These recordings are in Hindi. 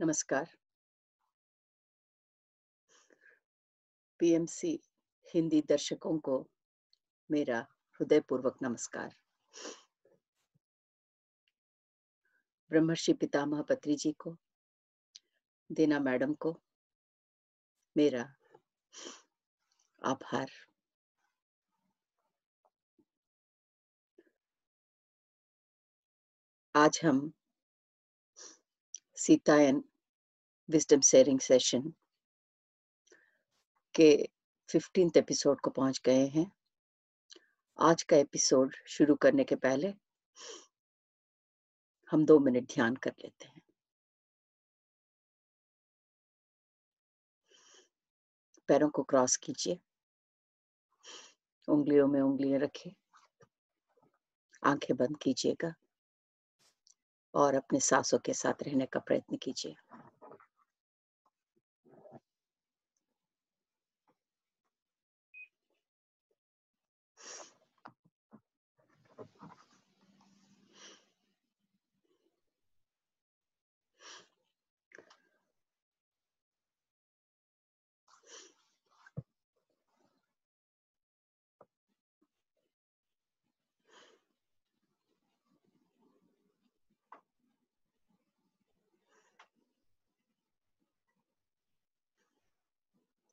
नमस्कार। पीएमसी हिंदी दर्शकों को मेरा हृदयपूर्वक नमस्कार। ब्रह्मर्षि पितामह पत्री जी को, दीना मैडम को मेरा आभार। आज हम सीतायन विजडम शेयरिंग सेशन के फिफ्टींथ एपिसोड को पहुँच गए हैं। आज का एपिसोड शुरू करने के पहले हम दो मिनट ध्यान कर लेते हैं। पैरों को क्रॉस कीजिए। उंगलियों में उंगलियाँ रखिए आँखें बंद कीजिएगा और अपने सांसों के साथ रहने का प्रयत्न कीजिए।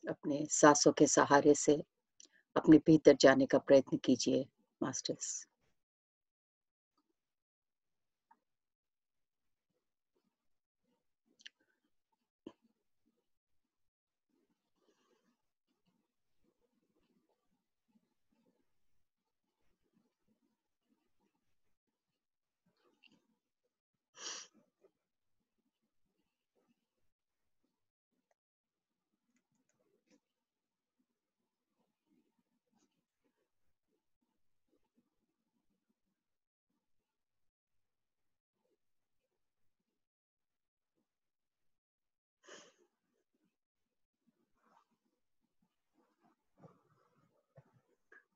अपने सासों के सहारे से अपने भीतर जाने का प्रयत्न कीजिए मास्टर्स।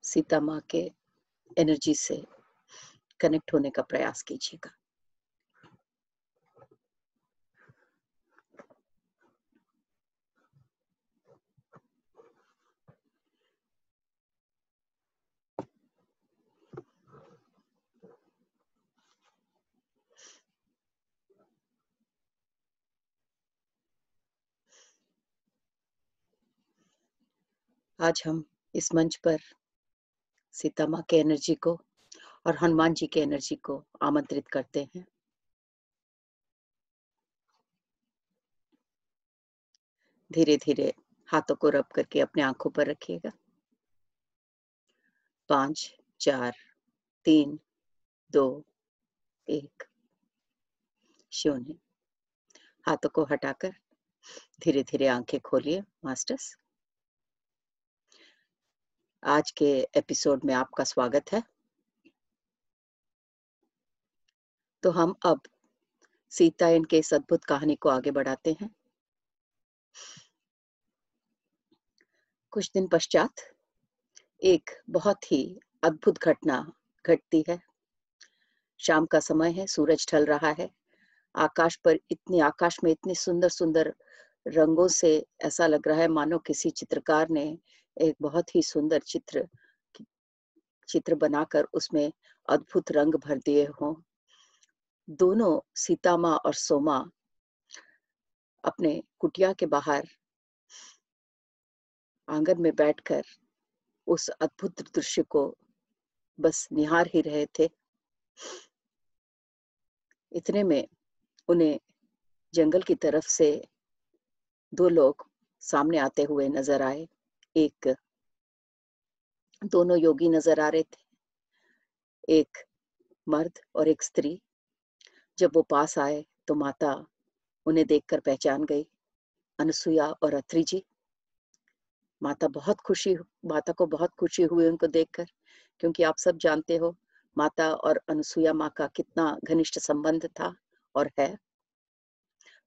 सीता माँ के एनर्जी से कनेक्ट होने का प्रयास कीजिएगा। आज हम इस मंच पर सीता माँ के एनर्जी को और हनुमान जी के एनर्जी को आमंत्रित करते हैं। धीरे धीरे हाथों को रब करके अपने आँखों पर रखिएगा। पाँच, चार, तीन, दो, एक, शून्य। हाथों को हटाकर धीरे धीरे आँखें खोलिए, मास्टर्स। आज के एपिसोड में आपका स्वागत है। तो हम अब सीता के इस अद्भुत कहानी को आगे बढ़ाते हैं। कुछ दिन पश्चात एक बहुत ही अद्भुत घटना घटती है। शाम का समय है, सूरज ढल रहा है। आकाश पर इतने, आकाश में इतने सुंदर सुंदर रंगों से ऐसा लग रहा है मानो किसी चित्रकार ने एक बहुत ही सुंदर चित्र चित्र बनाकर उसमें अद्भुत रंग भर दिए हों। दोनों सीतामा और सोमा अपने कुटिया के बाहर आँगन में बैठकर उस अद्भुत दृश्य को बस निहार ही रहे थे। इतने में उन्हें जंगल की तरफ़ से दो लोग सामने आते हुए नज़र आए। एक दोनों योगी नज़र आ रहे थे। एक मर्द और एक स्त्री। जब वो पास आए तो माता उन्हें देखकर पहचान गई, अनुसुईया और अत्री जी। माता बहुत खुशी माता को बहुत खुशी हुई उनको देखकर, क्योंकि आप सब जानते हो, माता और अनुसुईया माँ का कितना घनिष्ठ संबंध था और है।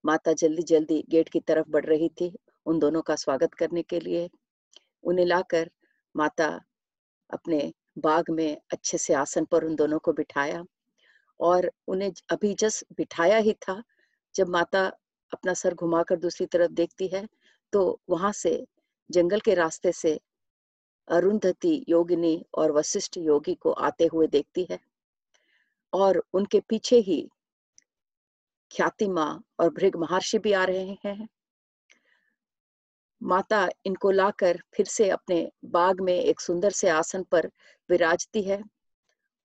माता जल्दी जल्दी गेट की तरफ़ बढ़ रही थी उन दोनों का स्वागत करने के लिए। उन्हें लाकर माता अपने बाग में अच्छे से आसन पर उन दोनों को बिठाया और उन्हें अभी जस्ट बिठाया ही था, जब माता अपना सर घुमाकर दूसरी तरफ़ देखती है तो वहाँ से, जंगल के रास्ते से अरुंधति योगिनी और वशिष्ठ योगी को आते हुए देखती है और उनके पीछे ही ख्याति माँ और भृग महर्षि भी आ रहे हैं। माता इनको लाकर फिर से अपने बाग में एक सुंदर से आसन पर विराजती है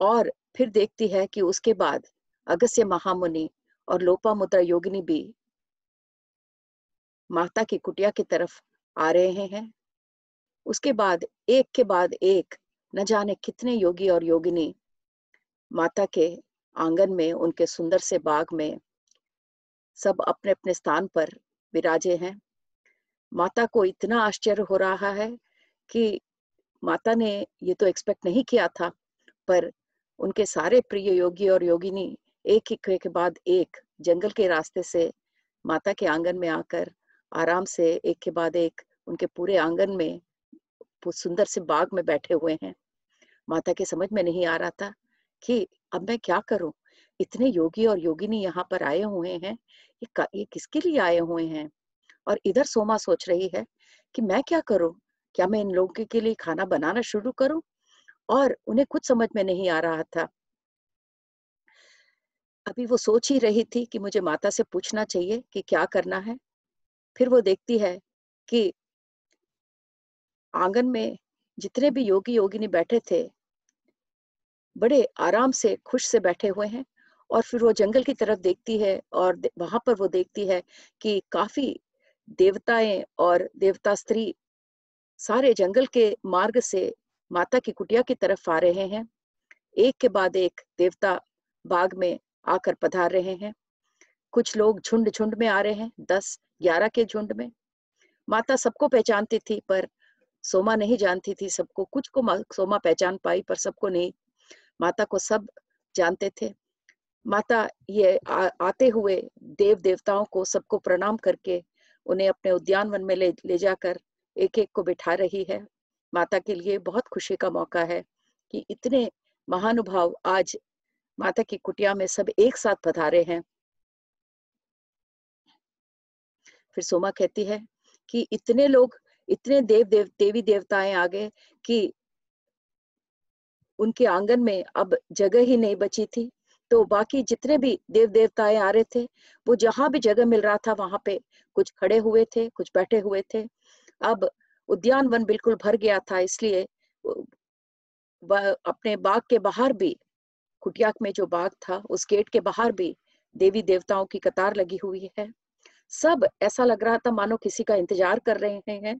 और फिर देखती है कि उसके बाद अगस्त्य महामुनि और लोपा मुद्रा योगिनी भी माता की कुटिया की तरफ़ आ रहे हैं। उसके बाद, एक के बाद एक, न जाने कितने योगी और योगिनी माता के आँगन में, उनके सुंदर से बाग में सब अपने अपने स्थान पर विराजे हैं। माता को इतना आश्चर्य हो रहा है कि माता ने ये तो एक्सपेक्ट नहीं किया था पर उनके सारे प्रिय योगी और योगिनी एक ही के बाद एक जंगल के रास्ते से माता के आँगन में आकर आराम से एक के बाद एक उनके पूरे आँगन में सुंदर से बाग में बैठे हुए हैं। माता के समझ में नहीं आ रहा था कि अब मैं क्या करूँ? इतने योगी और योगिनी यहाँ पर आए हुए हैं ये, ये किसके लिए आए हुए हैं? और इधर सोमा सोच रही है कि मैं क्या करूँ? क्या मैं इन लोगों के लिए खाना बनाना शुरू करूँ? और उन्हें कुछ समझ में नहीं आ रहा था। अभी वो सोच ही रही थी कि मुझे माता से पूछना चाहिए कि क्या करना है। फिर वो देखती है कि आँगन में जितने भी योगी योगिनी बैठे थे, बड़े आराम से, खुश से बैठे हुए हैं। और फिर वो जंगल की तरफ़ देखती है और वहाँ पर वो देखती है कि काफ़ी देवताएँ और देवता स्त्री सारे जंगल के मार्ग से माता की कुटिया की तरफ़ आ रहे हैं। एक के बाद एक देवता बाग में आकर पधार रहे हैं। कुछ लोग झुंड झुंड में आ रहे हैं दस ग्यारह के झुंड में। माता सबको पहचानती थी पर सोमा नहीं जानती थी सबको। कुछ को सोमा पहचान पाई पर सबको नहीं। माता को सब जानते थे। माता ये आ, आते हुए देव देवताओं को सबको प्रणाम करके उन्हें अपने उद्यानवन में ले ले जाकर एक एक को बिठा रही है। माता के लिए बहुत खुशी का मौका है कि इतने महानुभाव आज माता की कुटिया में सब एक साथ पधारे हैं। फिर सोमा कहती है कि इतने लोग, इतने देव देव देवी देवताएँ आ गए कि उनके आँगन में अब जगह ही नहीं बची थी। तो बाकी जितने भी देव देवताएँ आ रहे थे, वो जहाँ भी जगह मिल रहा था, वहाँ पे कुछ खड़े हुए थे, कुछ बैठे हुए थे। अब उद्यान वन बिल्कुल भर गया था, इसलिए अपने बाग के बाहर भी कुटिया में जो बाग था, उस गेट के बाहर भी देवी देवताओं की कतार लगी हुई है। सब ऐसा लग रहा था मानो किसी का इंतज़ार कर रहे हैं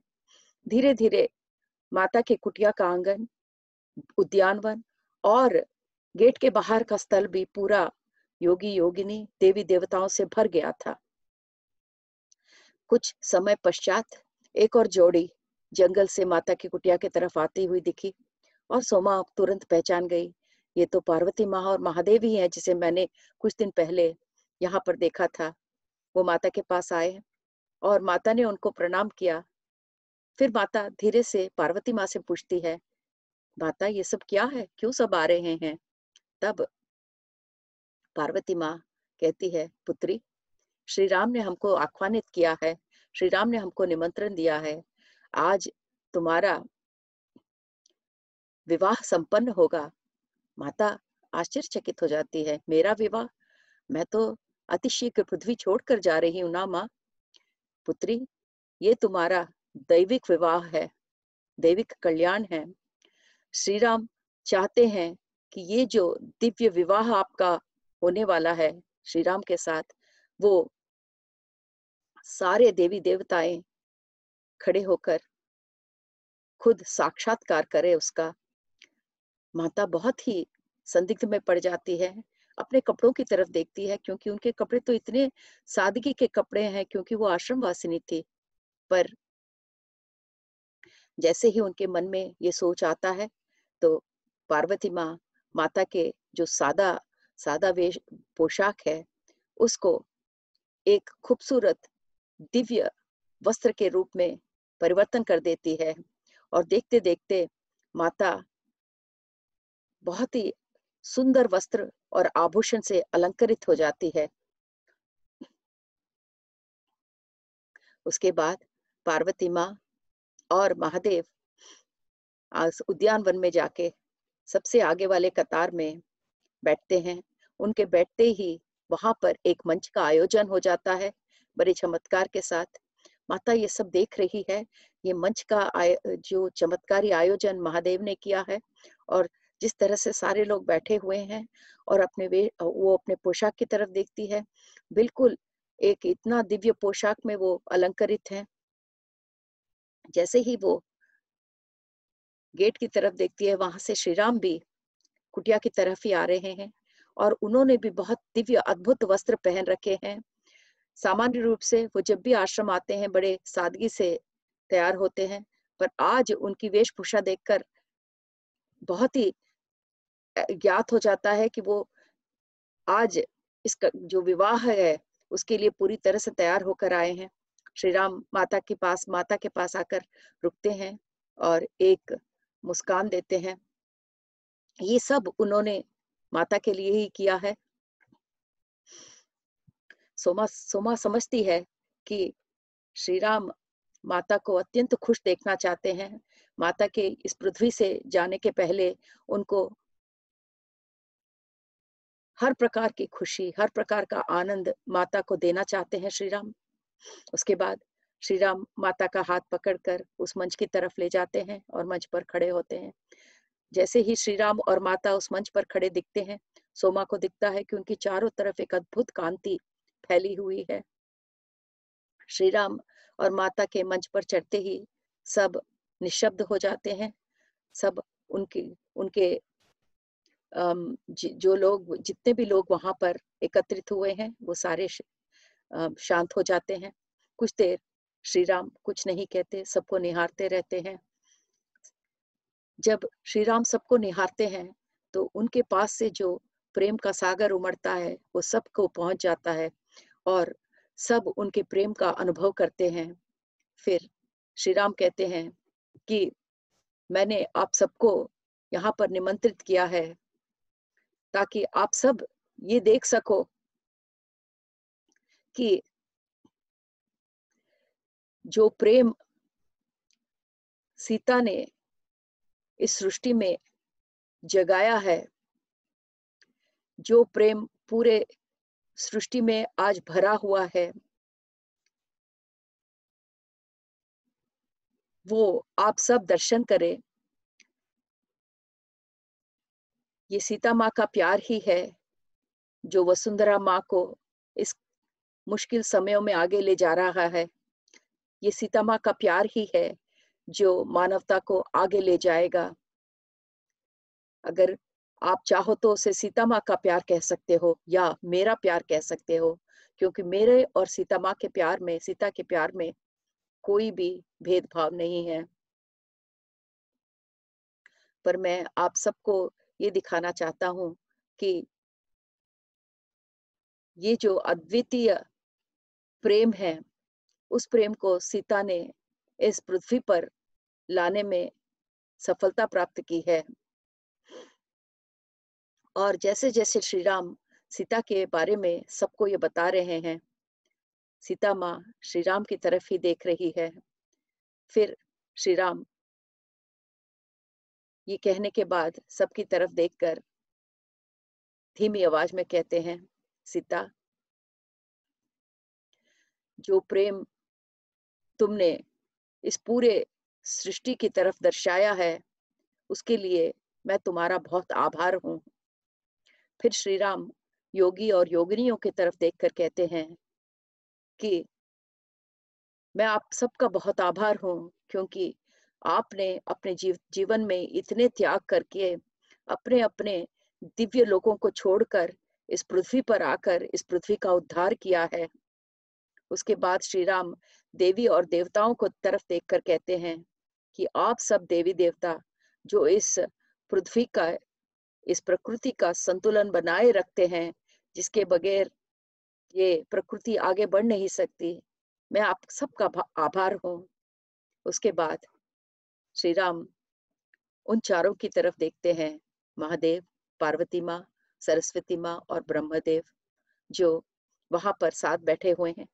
धीरे धीरे माता के कुटिया का आँगन उद्यानवन और गेट के बाहर का स्थल भी पूरा योगी योगिनी देवी देवताओं से भर गया था। कुछ समय पश्चात एक और जोड़ी जंगल से माता की कुटिया की तरफ़ आती हुई दिखी और सोमा तुरंत पहचान गई। ये तो पार्वती माँ और महादेव ही है जिसे मैंने कुछ दिन पहले यहाँ पर देखा था। वो माता के पास आए और माता ने उनको प्रणाम किया। फिर माता धीरे से पार्वती माँ से पूछती है, माता, ये सब क्या है? क्यों सब आ रहे हैं? तब पार्वती माँ कहती है, पुत्री, श्री राम ने हमको आह्वानित किया है, श्री राम ने हमको निमंत्रण दिया है। आज तुम्हारा विवाह संपन्न होगा। माता आश्चर्यचकित हो जाती है, मेरा विवाह? मैं तो अतिशीघ्र पृथ्वी छोड़कर जा रही हूँ ना माँ? पुत्री, ये तुम्हारा दैविक विवाह है, दैविक कल्याण है। श्री राम चाहते हैं कि ये जो दिव्य विवाह आपका होने वाला है श्री राम के साथ, वो सारे देवी देवताएँ खड़े होकर खुद साक्षात्कार करे उसका। माता बहुत ही संदिग्ध में पड़ जाती है, अपने कपड़ों की तरफ़ देखती है, क्योंकि उनके कपड़े तो इतने सादगी के कपड़े हैं, क्योंकि वो आश्रम वासिनी थी। पर जैसे ही उनके मन में ये सोच आता है तो पार्वती माँ माता के जो सादा सादा वेश, पोशाक है, उसको एक खूबसूरत दिव्य वस्त्र के रूप में परिवर्तन कर देती है और देखते देखते माता बहुत ही सुंदर वस्त्र और आभूषण से अलंकृत हो जाती है। उसके बाद पार्वती माँ और महादेव उद्यान वन में जाके सबसे आगे वाले कतार में बैठते हैं। उनके बैठते ही वहाँ पर एक मंच का आयोजन हो जाता है बड़े चमत्कार के साथ। माता ये सब देख रही है। ये मंच का आय, जो चमत्कारी आयोजन महादेव ने किया है और जिस तरह से सारे लोग बैठे हुए हैं और अपने वे वो अपने पोशाक की तरफ़ देखती है बिल्कुल एक इतना दिव्य पोशाक में वो अलंकृत है। जैसे ही वो गेट की तरफ़ देखती है, वहाँ से श्री राम भी कुटिया की तरफ़ ही आ रहे हैं और उन्होंने भी बहुत दिव्य अद्भुत वस्त्र पहन रखे हैं। सामान्य रूप से वो जब भी आश्रम आते हैं, बड़े सादगी से तैयार होते हैं, पर आज उनकी वेशभूषा देखकर बहुत ही ज्ञात हो जाता है कि वो आज इसका जो विवाह है, उसके लिए पूरी तरह से तैयार होकर आए हैं। श्री राम माता के पास, माता के पास आकर रुकते हैं और एक मुस्कान देते हैं। ये सब उन्होंने माता के लिए ही किया है। सोमा सोमा समझती है कि श्री राम माता को अत्यंत खुश देखना चाहते हैं। माता के इस पृथ्वी से जाने के पहले उनको हर प्रकार की खुशी, हर प्रकार का आनंद माता को देना चाहते हैं श्री राम उसके बाद श्री राम माता का हाथ पकड़कर उस मंच की तरफ़ ले जाते हैं और मंच पर खड़े होते हैं। जैसे ही श्री राम और माता उस मंच पर खड़े दिखते हैं, सोमा को दिखता है कि उनकी चारों तरफ़ एक अद्भुत कांति फैली हुई है। श्री राम और माता के मंच पर चढ़ते ही सब निशब्द हो जाते हैं। सब उनके उनके जो लोग, जितने भी लोग वहाँ पर एकत्रित हुए हैं, वो सारे शांत हो जाते हैं। कुछ देर श्री राम कुछ नहीं कहते, सबको निहारते रहते हैं। जब श्री राम सबको निहारते हैं तो उनके पास से जो प्रेम का सागर उमड़ता है, वो सबको पहुँच जाता है और सब उनके प्रेम का अनुभव करते हैं। फिर श्री राम कहते हैं कि, मैंने आप सबको यहाँ पर निमंत्रित किया है, ताकि आप सब ये देख सको कि जो प्रेम सीता ने इस सृष्टि में जगाया है, जो प्रेम पूरे सृष्टि में आज भरा हुआ है, वो आप सब दर्शन करें। ये सीता माँ का प्यार ही है, जो वसुंधरा माँ को इस मुश्किल समयों में आगे ले जा रहा है। ये सीता माँ का प्यार ही है जो मानवता को आगे ले जाएगा। अगर आप चाहो तो उसे सीता माँ का प्यार कह सकते हो या मेरा प्यार कह सकते हो, क्योंकि मेरे और सीता माँ के प्यार में, सीता के प्यार में कोई भी भेदभाव नहीं है। पर मैं आप सबको ये दिखाना चाहता हूँ कि ये जो अद्वितीय प्रेम है उस प्रेम को सीता ने इस पृथ्वी पर लाने में सफलता प्राप्त की है। और जैसे जैसे श्री राम सीता के बारे में सबको ये बता रहे हैं, सीता माँ श्री राम की तरफ़ ही देख रही है। फिर श्री राम ये कहने के बाद सबकी तरफ़ देखकर धीमी आवाज़ में कहते हैं, सीता, जो प्रेम तुमने इस पूरे सृष्टि की तरफ़ दर्शाया है, उसके लिए मैं तुम्हारा बहुत आभार हूँ। फिर श्री राम योगी और योगिनियों की तरफ़ देखकर कहते हैं कि मैं आप सबका बहुत आभार हूँ, क्योंकि आपने अपने जीव, जीवन में इतने त्याग करके अपने अपने दिव्य लोगों को छोड़कर इस पृथ्वी पर आकर इस पृथ्वी का उद्धार किया है। उसके बाद श्री राम देवी और देवताओं को तरफ़ देखकर कहते हैं कि आप सब देवी देवता जो इस पृथ्वी का, इस प्रकृति का संतुलन बनाए रखते हैं, जिसके बगैर ये प्रकृति आगे बढ़ नहीं सकती, मैं आप सबका आभार हूँ। उसके बाद श्री राम उन चारों की तरफ़ देखते हैं, महादेव, पार्वती माँ, सरस्वती माँ और ब्रह्मदेव, जो वहाँ पर साथ बैठे हुए हैं।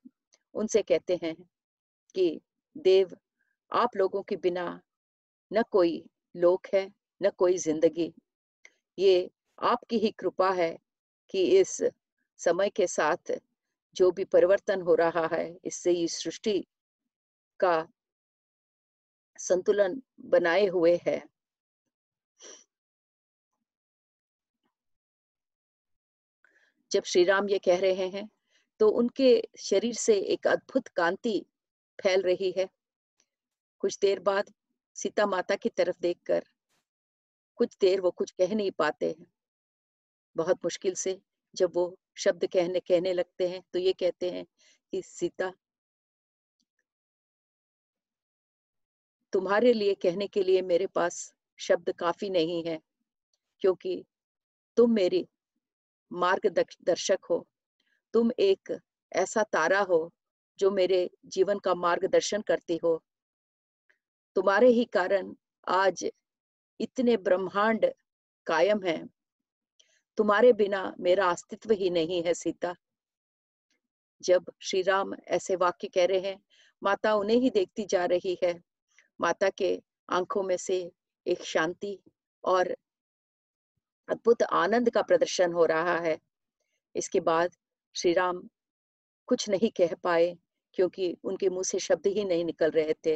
उनसे कहते हैं कि, देव, आप लोगों के बिना न कोई लोक है, न कोई ज़िंदगी। ये आपकी ही कृपा है कि इस समय के साथ जो भी परिवर्तन हो रहा है, इससे ये सृष्टि का संतुलन बनाए हुए है। जब श्री राम ये कह रहे हैं तो उनके शरीर से एक अद्भुत कांति फैल रही है। कुछ देर बाद सीता माता की तरफ़ देखकर कुछ देर वो कुछ कह नहीं पाते हैं। बहुत मुश्किल से जब वो शब्द कहने कहने लगते हैं तो ये कहते हैं कि, सीता, तुम्हारे लिए कहने के लिए मेरे पास शब्द काफ़ी नहीं है, क्योंकि तुम मेरी मार्गदर्शक हो। तुम एक ऐसा तारा हो जो मेरे जीवन का मार्गदर्शन करती हो। तुम्हारे ही कारण आज इतने ब्रह्मांड कायम है। तुम्हारे बिना मेरा अस्तित्व ही नहीं है सीता। जब श्री राम ऐसे वाक्य कह रहे हैं, माता उन्हें ही देखती जा रही है। माता के आँखों में से एक शांति और अद्भुत आनंद का प्रदर्शन हो रहा है। इसके बाद श्री राम कुछ नहीं कह पाए, क्योंकि उनके मुँह से शब्द ही नहीं निकल रहे थे।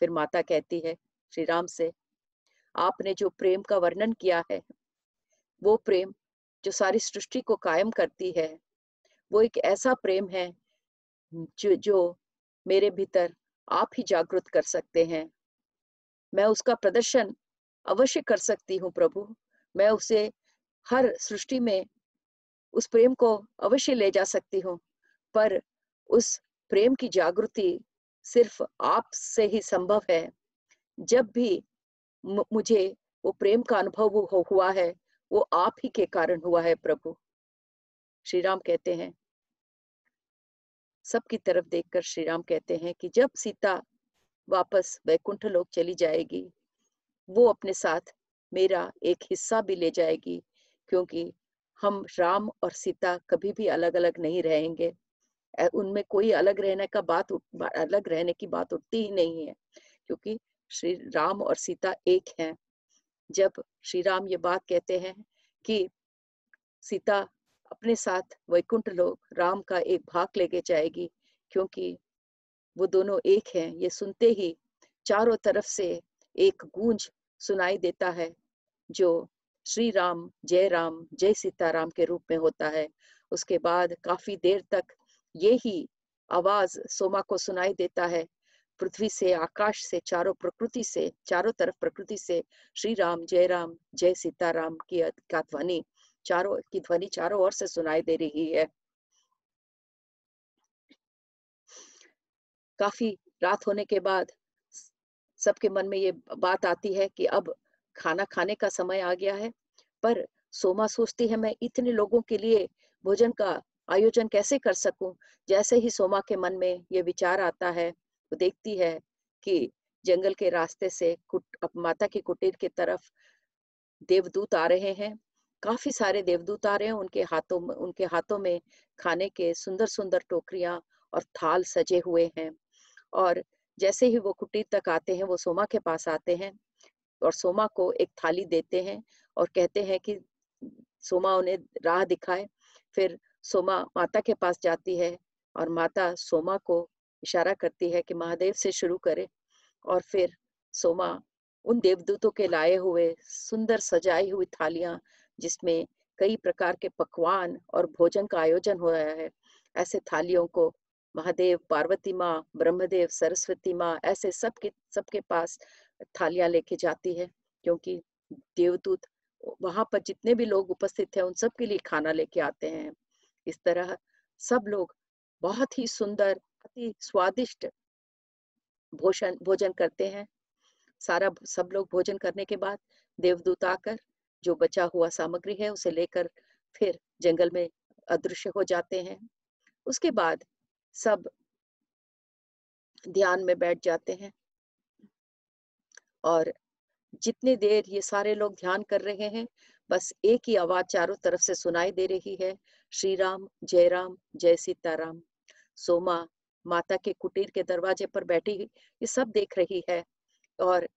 फिर माता कहती है, श्री राम से, आपने जो प्रेम का वर्णन किया है, वो प्रेम जो सारी सृष्टि को कायम करती है, वो एक ऐसा प्रेम है, जो जो मेरे भीतर आप ही जागृत कर सकते हैं। मैं उसका प्रदर्शन अवश्य कर सकती हूँ प्रभु। मैं उसे हर सृष्टि में उस प्रेम को अवश्य ले जा सकती हूँ। पर उस प्रेम की जागृति सिर्फ़ आप से ही संभव है। जब भी मुझे वो प्रेम का अनुभव हुआ है, वो आप ही के कारण हुआ है प्रभु। श्री राम कहते हैं। सबकी तरफ़ देखकर श्री राम कहते हैं कि जब सीता वापस वैकुंठ लोक चली जाएगी, वो अपने साथ मेरा एक हिस्सा भी ले जाएगी, क्योंकि हम राम और सीता कभी भी अलग अलग नहीं रहेंगे। उनमें कोई अलग रहने का बात अलग रहने की बात उठती ही नहीं है, क्योंकि श्री राम और सीता एक हैं। जब श्री राम ये बात कहते हैं कि सीता अपने साथ वैकुंठ लोग राम का एक भाग लेके जाएगी, क्योंकि वो दोनों एक हैं, ये सुनते ही चारों तरफ़ से एक गूंज सुनाई देता है, जो श्री राम, जय राम, जय सीताराम के रूप में होता है। उसके बाद काफ़ी देर तक ये ही आवाज़ सोमा को सुनाई देता है। पृथ्वी से, आकाश से, चारों प्रकृति से, चारों तरफ़ प्रकृति से श्री राम, जय राम, जय सीताराम की का ध्वनि, चारों, की ध्वनि चारों ओर से सुनाई दे रही है। काफ़ी रात होने के बाद सबके मन में ये बात आती है कि अब खाना खाने का समय आ गया है, पर सोमा सोचती है, मैं इतने लोगों के लिए भोजन का आयोजन कैसे कर सकूँ? जैसे ही सोमा के मन में ये विचार आता है, वो देखती है कि जंगल के रास्ते से कुट माता की कुटीर की तरफ़ देवदूत आ रहे हैं। काफ़ी सारे देवदूत आ रहे हैं, उनके हाथों में, उनके हाथों में खाने के सुंदर सुंदर टोकरियाँ और थाल सजे हुए हैं। और जैसे ही वो कुटीर तक आते हैं, वो सोमा के पास आते हैं। और सोमा को एक थाली देते हैं और कहते हैं कि सोमा उन्हें राह दिखाए। फिर सोमा माता के पास जाती है और माता सोमा को इशारा करती है कि महादेव से शुरू करे। और फिर सोमा उन देवदूतों के लाए हुए सुंदर सजाई हुई थालियाँ, जिसमें कई प्रकार के पकवान और भोजन का आयोजन हो रहा है। ऐसे थालियों को महादेव, पार्वती माँ, ब्रह्मदेव, सरस्वती माँ, ऐसे सबके सबके पास थालियाँ लेके जाती है, क्योंकि देवदूत, वहाँ पर जितने भी लोग उपस्थित हैं उन सब के लिए खाना लेके आते हैं। इस तरह सब लोग बहुत ही सुंदर अति स्वादिष्ट भोजन भोजन करते हैं। सारा सब लोग भोजन करने के बाद देवदूत आकर, जो बचा हुआ सामग्री है, उसे लेकर फिर जंगल में अदृश्य हो जाते हैं। उसके बाद सब ध्यान में बैठ जाते हैं। और जितने देर ये सारे लोग ध्यान कर रहे हैं, बस एक ही आवाज़ चारों तरफ़ से सुनाई दे रही है श्री राम जय राम जय सीताराम। सोमा, माता के कुटीर के दरवाजे पर बैठी, ये सब देख रही है और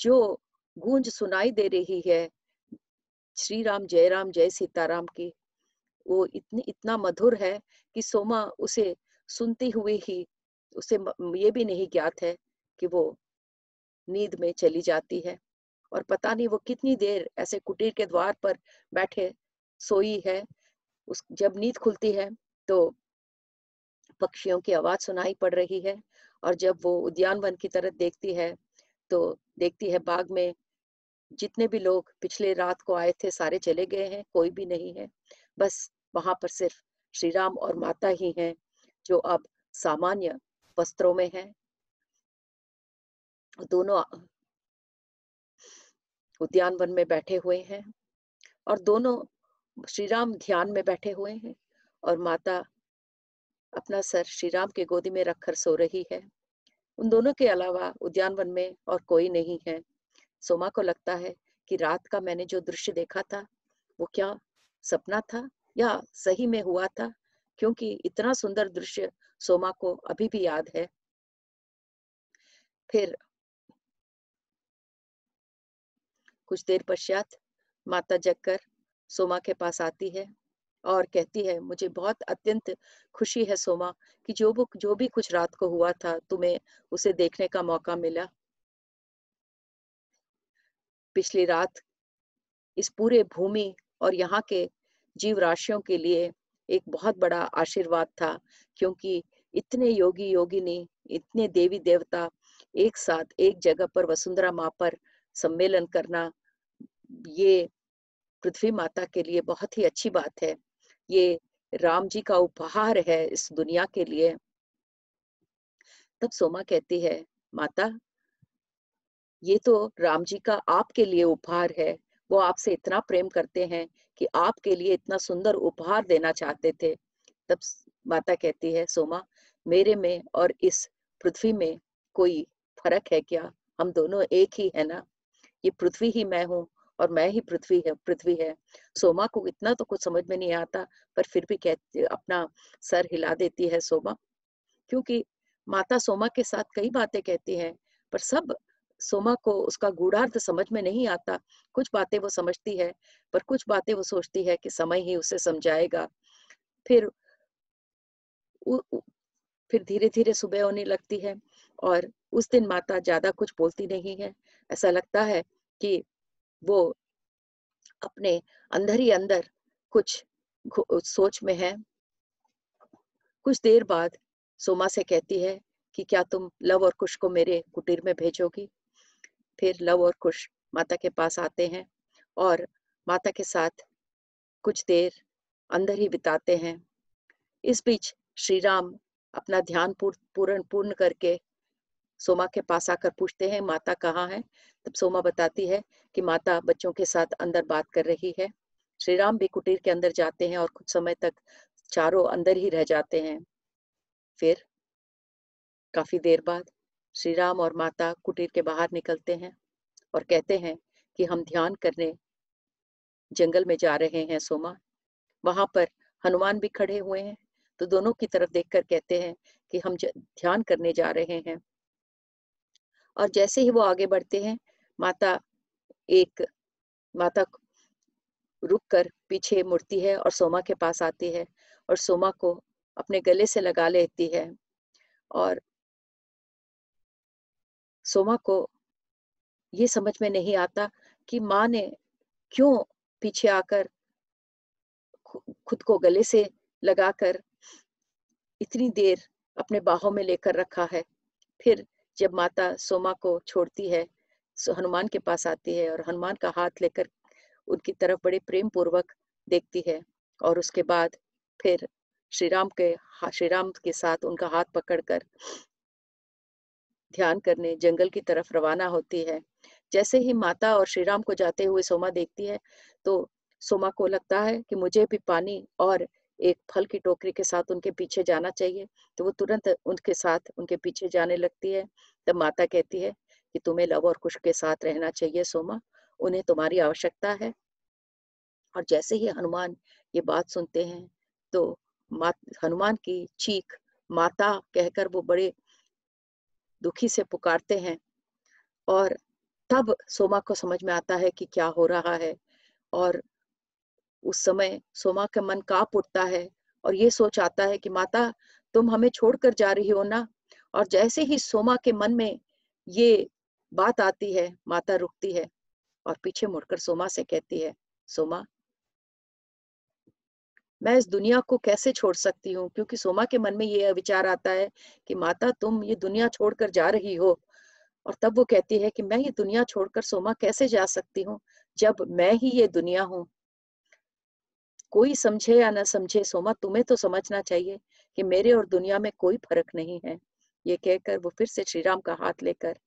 जो गूंज सुनाई दे रही है श्री राम जय राम जय सीताराम की, वो इतनी, इतना मधुर है कि सोमा उसे सुनती हुई ही, उसे ये भी नहीं ज्ञात है कि वो नींद में चली जाती है और पता नहीं वो कितनी देर ऐसे कुटीर के द्वार पर बैठे सोई है। उस, जब नींद खुलती है तो पक्षियों की आवाज़ सुनाई पड़ रही है और जब वो उद्यानवन की तरफ़ देखती है तो देखती है बाग में जितने भी लोग पिछले रात को आए थे सारे चले गए हैं, कोई भी नहीं है। बस वहाँ पर सिर्फ़ श्री राम और माता ही हैं जो अब सामान्य वस्त्रों में हैं। दोनों उद्यान वन में बैठे हुए हैं और दोनों श्री राम ध्यान में बैठे हुए हैं और माता अपना सर श्री राम के गोदी में रखकर सो रही है। उन दोनों के अलावा उद्यानवन में और कोई नहीं है। सोमा को लगता है कि रात का मैंने जो दृश्य देखा था, वो क्या सपना था या सही में हुआ था? क्योंकि इतना सुंदर दृश्य सोमा को अभी भी याद है। फिर कुछ देर पश्चात माता जगकर सोमा के पास आती है और कहती है, मुझे बहुत अत्यंत खुशी है सोमा कि जो जो भी कुछ रात को हुआ था, तुम्हें उसे देखने का मौका मिला। पिछली रात इस पूरे भूमि और यहाँ के जीव राशियों के लिए एक बहुत बड़ा आशीर्वाद था, क्योंकि इतने योगी योगिनी, इतने देवी देवता एक साथ एक जगह पर वसुंधरा माँ पर सम्मेलन करना ये पृथ्वी माता के लिए बहुत ही अच्छी बात है। ये राम जी का उपहार है इस दुनिया के लिए। तब सोमा कहती है, माता, ये तो राम जी का आपके लिए उपहार है। वो आपसे इतना प्रेम करते हैं कि आपके लिए इतना सुंदर उपहार देना चाहते थे। तब माता कहती है, सोमा, मेरे में और इस पृथ्वी में कोई फ़र्क है क्या? हम दोनों एक ही है ना? ये पृथ्वी ही मैं हूँ और मैं ही पृथ्वी है पृथ्वी है। सोमा को इतना तो कुछ समझ में नहीं आता पर फिर भी कहती अपना सर हिला देती है सोमा। क्योंकि माता सोमा के साथ कई बातें कहती हैं पर सब सोमा को उसका गूढ़ार्थ समझ में नहीं आता। कुछ बातें वो समझती है पर कुछ बातें वो सोचती है कि समय ही उसे समझाएगा। फिर उ, उ, फिर धीरे धीरे सुबह होने लगती है और उस दिन माता ज़्यादा कुछ बोलती नहीं है। ऐसा लगता है कि वो अपने अंदर ही अंदर कुछ सोच में है। कुछ देर बाद सोमा से कहती है कि क्या तुम लव और कुश को मेरे कुटीर में भेजोगी? फिर लव और कुश माता के पास आते हैं और माता के साथ कुछ देर अंदर ही बिताते हैं। इस बीच श्री राम अपना ध्यान पूर्ण पूर्ण करके सोमा के पास आकर पूछते हैं, माता कहाँ है? तब सोमा बताती है कि माता बच्चों के साथ अंदर बात कर रही है। श्री राम भी कुटीर के अंदर जाते हैं और कुछ समय तक चारों अंदर ही रह जाते हैं। फिर काफ़ी देर बाद श्री राम और माता कुटीर के बाहर निकलते हैं और कहते हैं कि हम ध्यान करने जंगल में जा रहे हैं सोमा। वहाँ पर हनुमान भी खड़े हुए हैं। तो दोनों की तरफ़ देखकर कहते हैं कि हम ध्यान करने जा रहे हैं। और जैसे ही वो आगे बढ़ते हैं, माता एक, माता रुक कर पीछे मुड़ती है और सोमा के पास आती है और सोमा को अपने गले से लगा लेती है और सोमा को ये समझ में नहीं आता कि माँ ने क्यों पीछे आकर खुद को गले से लगाकर इतनी देर अपने बाहों में लेकर रखा है। फिर जब माता सोमा को छोड़ती है हनुमान के पास आती है और हनुमान का हाथ लेकर उनकी तरफ़ बड़े प्रेम पूर्वक देखती है और उसके बाद फिर श्री राम के श्री राम के साथ उनका हाथ पकड़कर ध्यान करने, जंगल की तरफ़ रवाना होती है। जैसे ही माता और श्री राम को जाते हुए सोमा देखती है तो सोमा को लगता है कि मुझे भी पानी और एक फल की टोकरी के साथ उनके पीछे जाना चाहिए तो वो तुरंत उनके साथ उनके पीछे जाने लगती है। तब माता कहती है कि तुम्हें लव और कुश के साथ रहना चाहिए सोमा, उन्हें तुम्हारी आवश्यकता है। और जैसे ही हनुमान ये बात सुनते हैं तो हनुमान की चीख माता कहकर वो बड़े दुखी से पुकारते हैं। और तब सोमा को समझ में आता है कि क्या हो रहा है। और उस समय सोमा का मन काप उठता है और ये सोच आता है कि, माता, तुम हमें छोड़कर जा रही हो ना? और जैसे ही सोमा के मन में ये बात आती है, माता रुकती है और पीछे मुड़कर सोमा से कहती है, सोमा, मैं इस दुनिया को कैसे छोड़ सकती हूँ? क्योंकि सोमा के मन में ये विचार आता है कि, माता, तुम ये दुनिया छोड़कर जा रही हो। और तब वो कहती है कि, मैं ये दुनिया छोड़कर सोमा कैसे जा सकती हूँ, जब मैं ही ये दुनिया हूँ? कोई समझे या न समझे सोमा, तुम्हें तो समझना चाहिए कि मेरे और दुनिया में कोई फ़र्क नहीं है। ये कहकर वो फिर से श्री राम का हाथ लेकर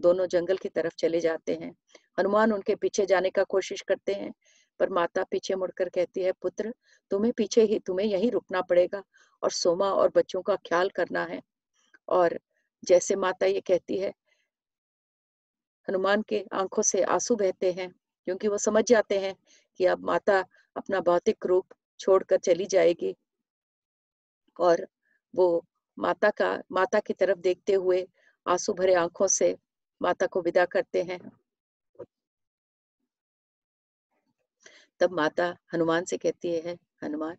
दोनों जंगल की तरफ़ चले जाते हैं। हनुमान उनके पीछे जाने का कोशिश करते हैं, पर माता पीछे मुड़कर कहती है, पुत्र, तुम्हें पीछे ही, तुम्हें यहीं रुकना पड़ेगा और सोमा और बच्चों का ख्याल करना है। और जैसे माता ये कहती है, हनुमान के आँखों से आँसू बहते हैं, क्योंकि वो समझ जाते हैं कि अब माता अपना भौतिक रूप छोड़कर चली जाएगी। और वो माता का, माता की तरफ़ देखते हुए आँसू भरे आँखों से माता को विदा करते हैं। तब माता हनुमान से कहती है, हनुमान,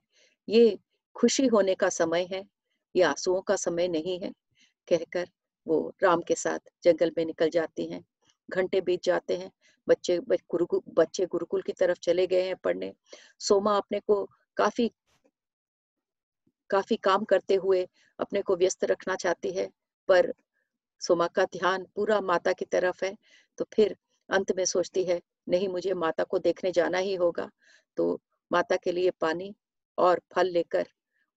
ये खुशी होने का समय है, ये आंसुओं का समय नहीं है। कहकर वो राम के साथ जंगल में निकल जाती हैं, घंटे बीत जाते हैं। बच्चे गुरुकुल बच्चे गुरुकुल की तरफ़ चले गए हैं पढ़ने। सोमा अपने को काफ़ी काफ़ी काम करते हुए अपने को व्यस्त रखना चाहती है, पर सोमा का ध्यान पूरा माता की तरफ़ है तो फिर अंत में सोचती है, नहीं, मुझे माता को देखने जाना ही होगा। तो माता के लिए पानी और फल लेकर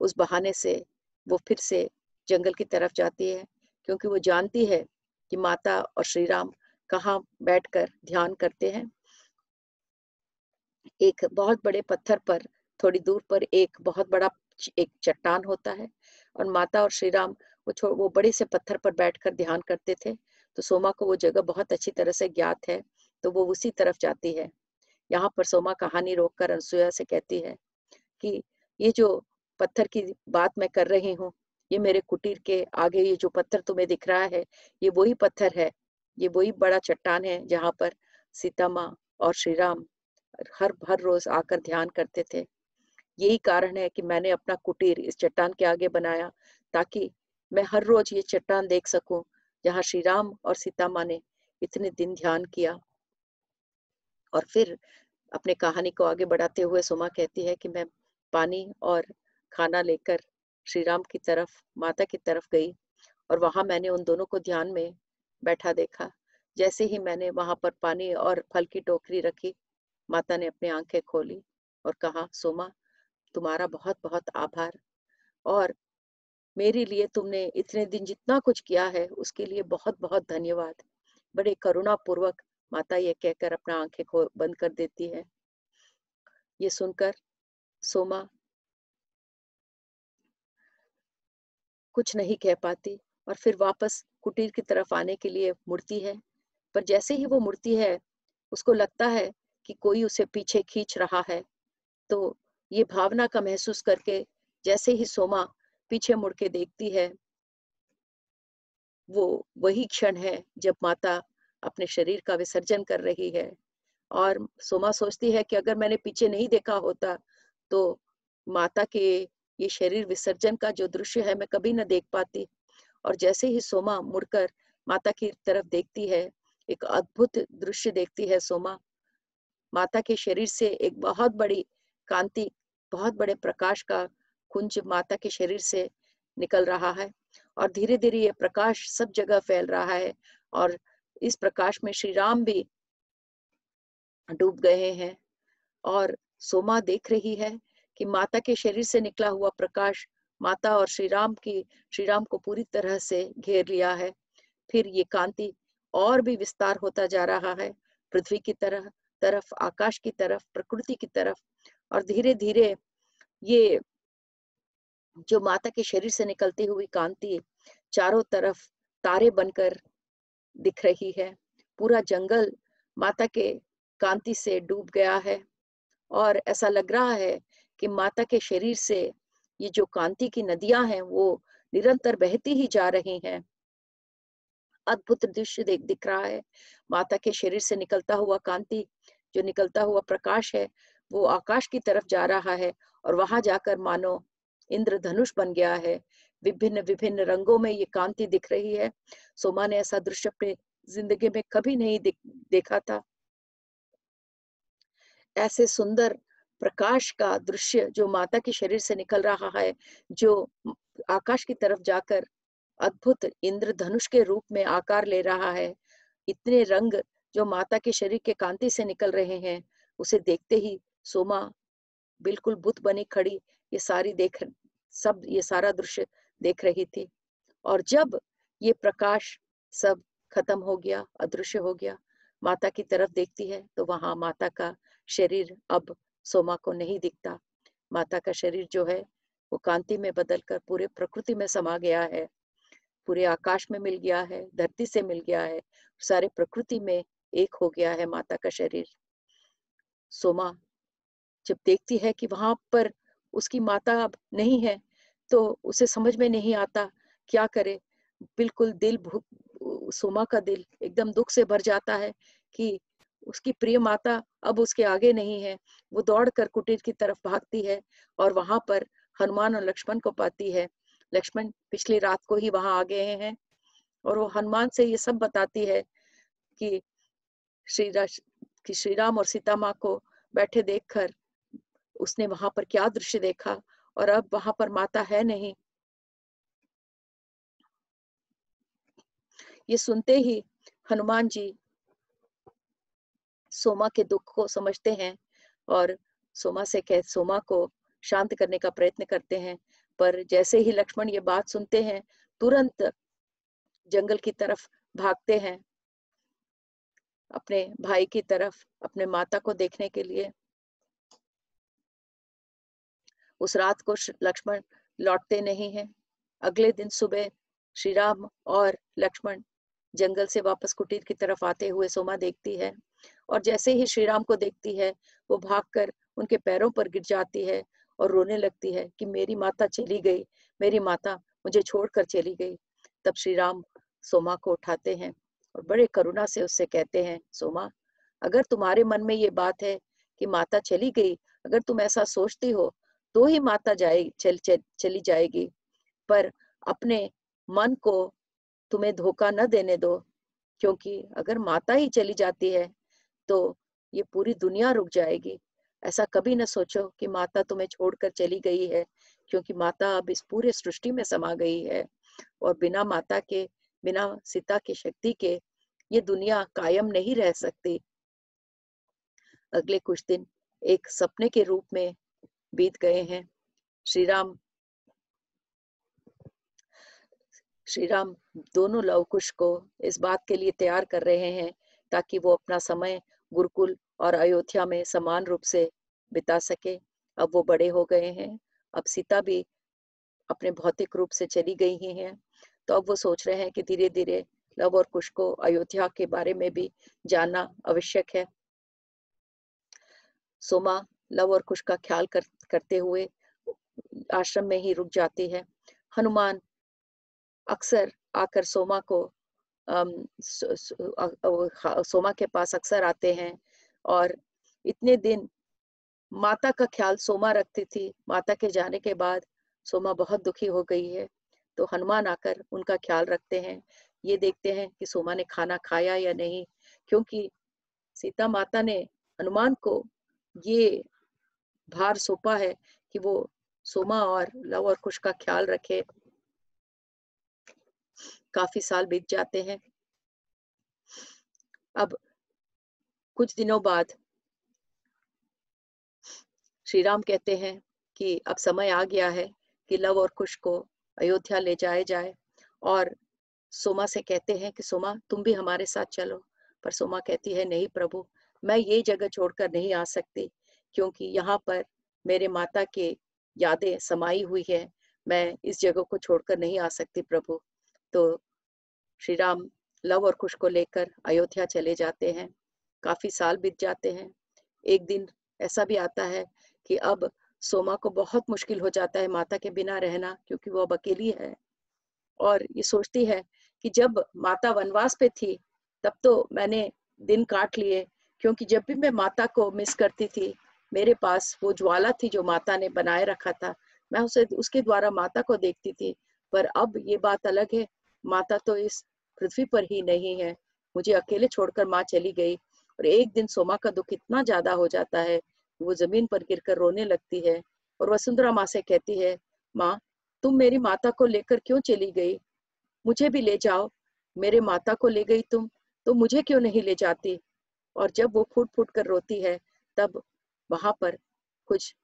उस बहाने से, वो फिर से जंगल की तरफ़ जाती है, क्योंकि वो जानती है कि माता और श्री राम कहाँ बैठकर ध्यान करते हैं। एक बहुत बड़े पत्थर पर, थोड़ी दूर पर एक बहुत बड़ा एक चट्टान होता है और माता और श्री राम वो वो बड़े से पत्थर पर बैठकर ध्यान करते थे। तो सोमा को वो जगह बहुत अच्छी तरह से ज्ञात है तो वो उसी तरफ़ जाती है। यहाँ पर सोमा कहानी रोककर अनसुया से कहती है कि ये जो पत्थर की बात मैं कर रही हूँ, ये मेरे कुटीर के आगे ये जो पत्थर तुम्हें दिख रहा है, ये वही पत्थर है ये वही बड़ा चट्टान है जहाँ पर सीता माँ और श्री राम हर हर रोज आकर ध्यान करते थे। यही कारण है कि मैंने अपना कुटीर इस चट्टान के आगे बनाया ताकि मैं हर रोज ये चट्टान देख सकूँ जहाँ श्री राम और सीता माँ ने इतने दिन ध्यान किया। और फिर अपने कहानी को आगे बढ़ाते हुए सुमा कहती है कि मैं पानी और खाना लेकर श्री राम की तरफ़, माता की तरफ़ गई और वहाँ मैंने उन दोनों को ध्यान में बैठा देखा। जैसे ही मैंने वहाँ पर पानी और फल की टोकरी रखी, माता ने अपनी आँखें खोली और कहा, सोमा, तुम्हारा बहुत बहुत आभार। और मेरे लिए तुमने इतने दिन जितना कुछ किया है, उसके लिए बहुत बहुत धन्यवाद। बड़े करुणा पूर्वक माता ये कहकर अपना आँखें खो, बंद कर देती है। ये सुनकर, सोमा, कुछ नहीं कह पाती। और फिर वापस कुटीर की तरफ़ आने के लिए मुड़ती है। पर जैसे ही वो मुड़ती है, उसको लगता है कि कोई उसे पीछे खींच रहा है। तो ये भावना का महसूस करके जैसे ही सोमा पीछे मुड़ के देखती है, वो वही क्षण है जब माता अपने शरीर का विसर्जन कर रही है। और सोमा सोचती है कि अगर मैंने पीछे नहीं देखा होता तो माता के ये शरीर विसर्जन का जो दृश्य है मैं कभी ना देख पाती। और जैसे ही सोमा मुड़कर माता की तरफ़ देखती है, एक अद्भुत दृश्य देखती है सोमा। माता के शरीर से एक बहुत बड़ी कांति, बहुत बड़े प्रकाश का कुंज माता के शरीर से निकल रहा है और धीरे धीरे ये प्रकाश सब जगह फैल रहा है और इस प्रकाश में श्री राम भी डूब गए हैं और सोमा देख रही है कि माता के शरीर से निकला हुआ प्रकाश माता और श्री राम की, श्री राम को पूरी तरह से घेर लिया है। फिर ये कांति और भी विस्तार होता जा रहा है। पृथ्वी की तरह, तरफ़, आकाश की तरफ़, प्रकृति की तरफ़ और धीरे धीरे ये जो माता के शरीर से निकलती हुई कांति चारों तरफ़ तारे बनकर दिख रही है। पूरा जंगल माता के कांति से डूब गया है और ऐसा लग रहा है कि माता के शरीर से ये जो कांति की नदियाँ हैं, वो निरंतर बहती ही जा रही हैं। अद्भुत दृश्य देख, दिख रहा है। माता के शरीर से निकलता हुआ कांति, जो निकलता हुआ प्रकाश है, वो आकाश की तरफ़ जा रहा है और वहाँ जाकर मानो इंद्रधनुष बन गया है। विभिन्न विभिन्न रंगों में ये कांति दिख रही है। सोमा ने ऐसा दृश्य अपने ज़िंदगी में कभी नहीं देखा था। ऐसे सुंदर प्रकाश का दृश्य जो माता के शरीर से निकल रहा है, जो आकाश की तरफ़ जाकर अद्भुत इंद्रधनुष के रूप में आकार ले रहा है, इतने रंग जो माता के शरीर के कांति से निकल रहे हैं, उसे देखते ही सोमा बिल्कुल बुत बनी खड़ी, ये सारी देख, सब ये सारा दृश्य देख रही थी। और जब ये प्रकाश सब खत्म हो गया, अदृश्य हो गया, माता की तरफ़ देखती है तो वहाँ माता का शरीर अब सोमा को नहीं दिखता। माता का शरीर जो है, वो कांति में बदलकर पूरे प्रकृति में समा गया है। पूरे आकाश में मिल गया है, धरती से मिल गया है, सारे प्रकृति में एक हो गया है माता का शरीर। सोमा जब देखती है कि वहाँ पर उसकी माता अब नहीं है तो उसे समझ में नहीं आता, क्या करे? बिल्कुल दिल सोमा का दिल एकदम दुख से भर जाता है कि उसकी प्रिय माता अब उसके आगे नहीं है। वो दौड़कर कुटीर की तरफ़ भागती है और वहाँ पर हनुमान और लक्ष्मण को पाती है। लक्ष्मण पिछली रात को ही वहाँ आ गए हैं और वो हनुमान से ये सब बताती है कि श्री कि श्री राम और सीता माँ को बैठे देखकर उसने वहाँ पर क्या दृश्य देखा और अब वहाँ पर माता है नहीं। ये सुनते ही हनुमान जी सोमा के दुख को समझते हैं और सोमा से कह, सोमा को शांत करने का प्रयत्न करते हैं। पर जैसे ही लक्ष्मण ये बात सुनते हैं, तुरंत जंगल की तरफ़ भागते हैं। अपने भाई की तरफ़, अपने माता को देखने के लिए। उस रात को लक्ष्मण लौटते नहीं हैं। अगले दिन सुबह श्री राम और लक्ष्मण जंगल से वापस कुटीर की तरफ़ आते हुए सोमा देखती है। और जैसे ही श्री राम को देखती है वो भागकर उनके पैरों पर गिर जाती है और रोने लगती है कि मेरी माता चली गई मेरी माता मुझे छोड़कर चली गई। तब श्री राम सोमा को उठाते हैं और बड़े करुणा से उससे कहते हैं सोमा अगर तुम्हारे मन में ये बात है कि माता चली गई अगर तुम ऐसा सोचती हो तो ही माता जाए चल, चल चली जाएगी। पर अपने मन को तुम्हें धोखा न देने दो क्योंकि अगर माता ही चली जाती है तो ये पूरी दुनिया रुक जाएगी। ऐसा कभी न सोचो कि माता तुम्हें छोड़कर चली गई है, क्योंकि माता अब इस पूरे सृष्टि में समा गई है और बिना माता के, बिना सीता की शक्ति के ये दुनिया कायम नहीं रह सकती। अगले कुछ दिन एक सपने के रूप में बीत गए हैं। श्री राम श्री राम दोनों लवकुश को इस बात के लिए तैयार कर रहे हैं ताकि वो अपना समय गुरुकुल और अयोध्या में समान रूप से बिता सके। अब वो बड़े हो गए हैं। अब सीता भी अपने भौतिक रूप से चली गई ही हैं। तो अब वो सोच रहे हैं कि धीरे धीरे लव और कुश को अयोध्या के बारे में भी जानना आवश्यक है। सोमा लव और कुश का ख्याल कर, करते हुए आश्रम में ही रुक जाती है। हनुमान अक्सर आकर सोमा को सोमा के पास अक्सर आते हैं और इतने दिन माता का ख्याल सोमा रखती थी। माता के जाने के बाद सोमा बहुत दुखी हो गई है तो हनुमान आकर उनका ख्याल रखते हैं। ये देखते हैं कि सोमा ने खाना खाया या नहीं, क्योंकि सीता माता ने हनुमान को ये भार सौंपा है कि वो सोमा और लव और कुश का ख्याल रखे। काफ़ी साल बीत जाते हैं। अब कुछ दिनों बाद श्री राम कहते हैं कि अब समय आ गया है कि लव और कुश को अयोध्या ले जाए जाए और सोमा से कहते हैं कि, सोमा, तुम भी हमारे साथ चलो। पर सोमा कहती है, नहीं प्रभु, मैं ये जगह छोड़कर नहीं आ सकती क्योंकि यहाँ पर मेरे माता के यादें समाई हुई है। मैं इस जगह को छोड़कर नहीं आ सकती प्रभु। तो श्री राम लव और कुश को लेकर अयोध्या चले जाते हैं। काफ़ी साल बीत जाते हैं। एक दिन ऐसा भी आता है कि अब सोमा को बहुत मुश्किल हो जाता है माता के बिना रहना, क्योंकि वो अब अकेली है। और ये सोचती है कि जब माता वनवास पे थी, तब तो मैंने दिन काट लिए, क्योंकि जब भी मैं माता को मिस करती थी, मेरे पास वो ज्वाला थी जो माता ने बनाए रखा था, मैं उसे, उसके द्वारा माता को देखती थी। पर अब ये बात अलग है माता तो इस पृथ्वी पर ही नहीं है। मुझे अकेले छोड़कर माँ चली गई और एक दिन सोमा का दुख इतना ज़्यादा हो जाता है वो ज़मीन पर गिरकर रोने लगती है और वसुंधरा माँ से कहती है, माँ, तुम मेरी माता को लेकर क्यों चली गई? मुझे भी ले जाओ। मेरे माता को ले गई तुम तो मुझे क्यों नहीं ले जाती? और जब वो फूट फूट कर रोती है, तब वहाँ पर कुछ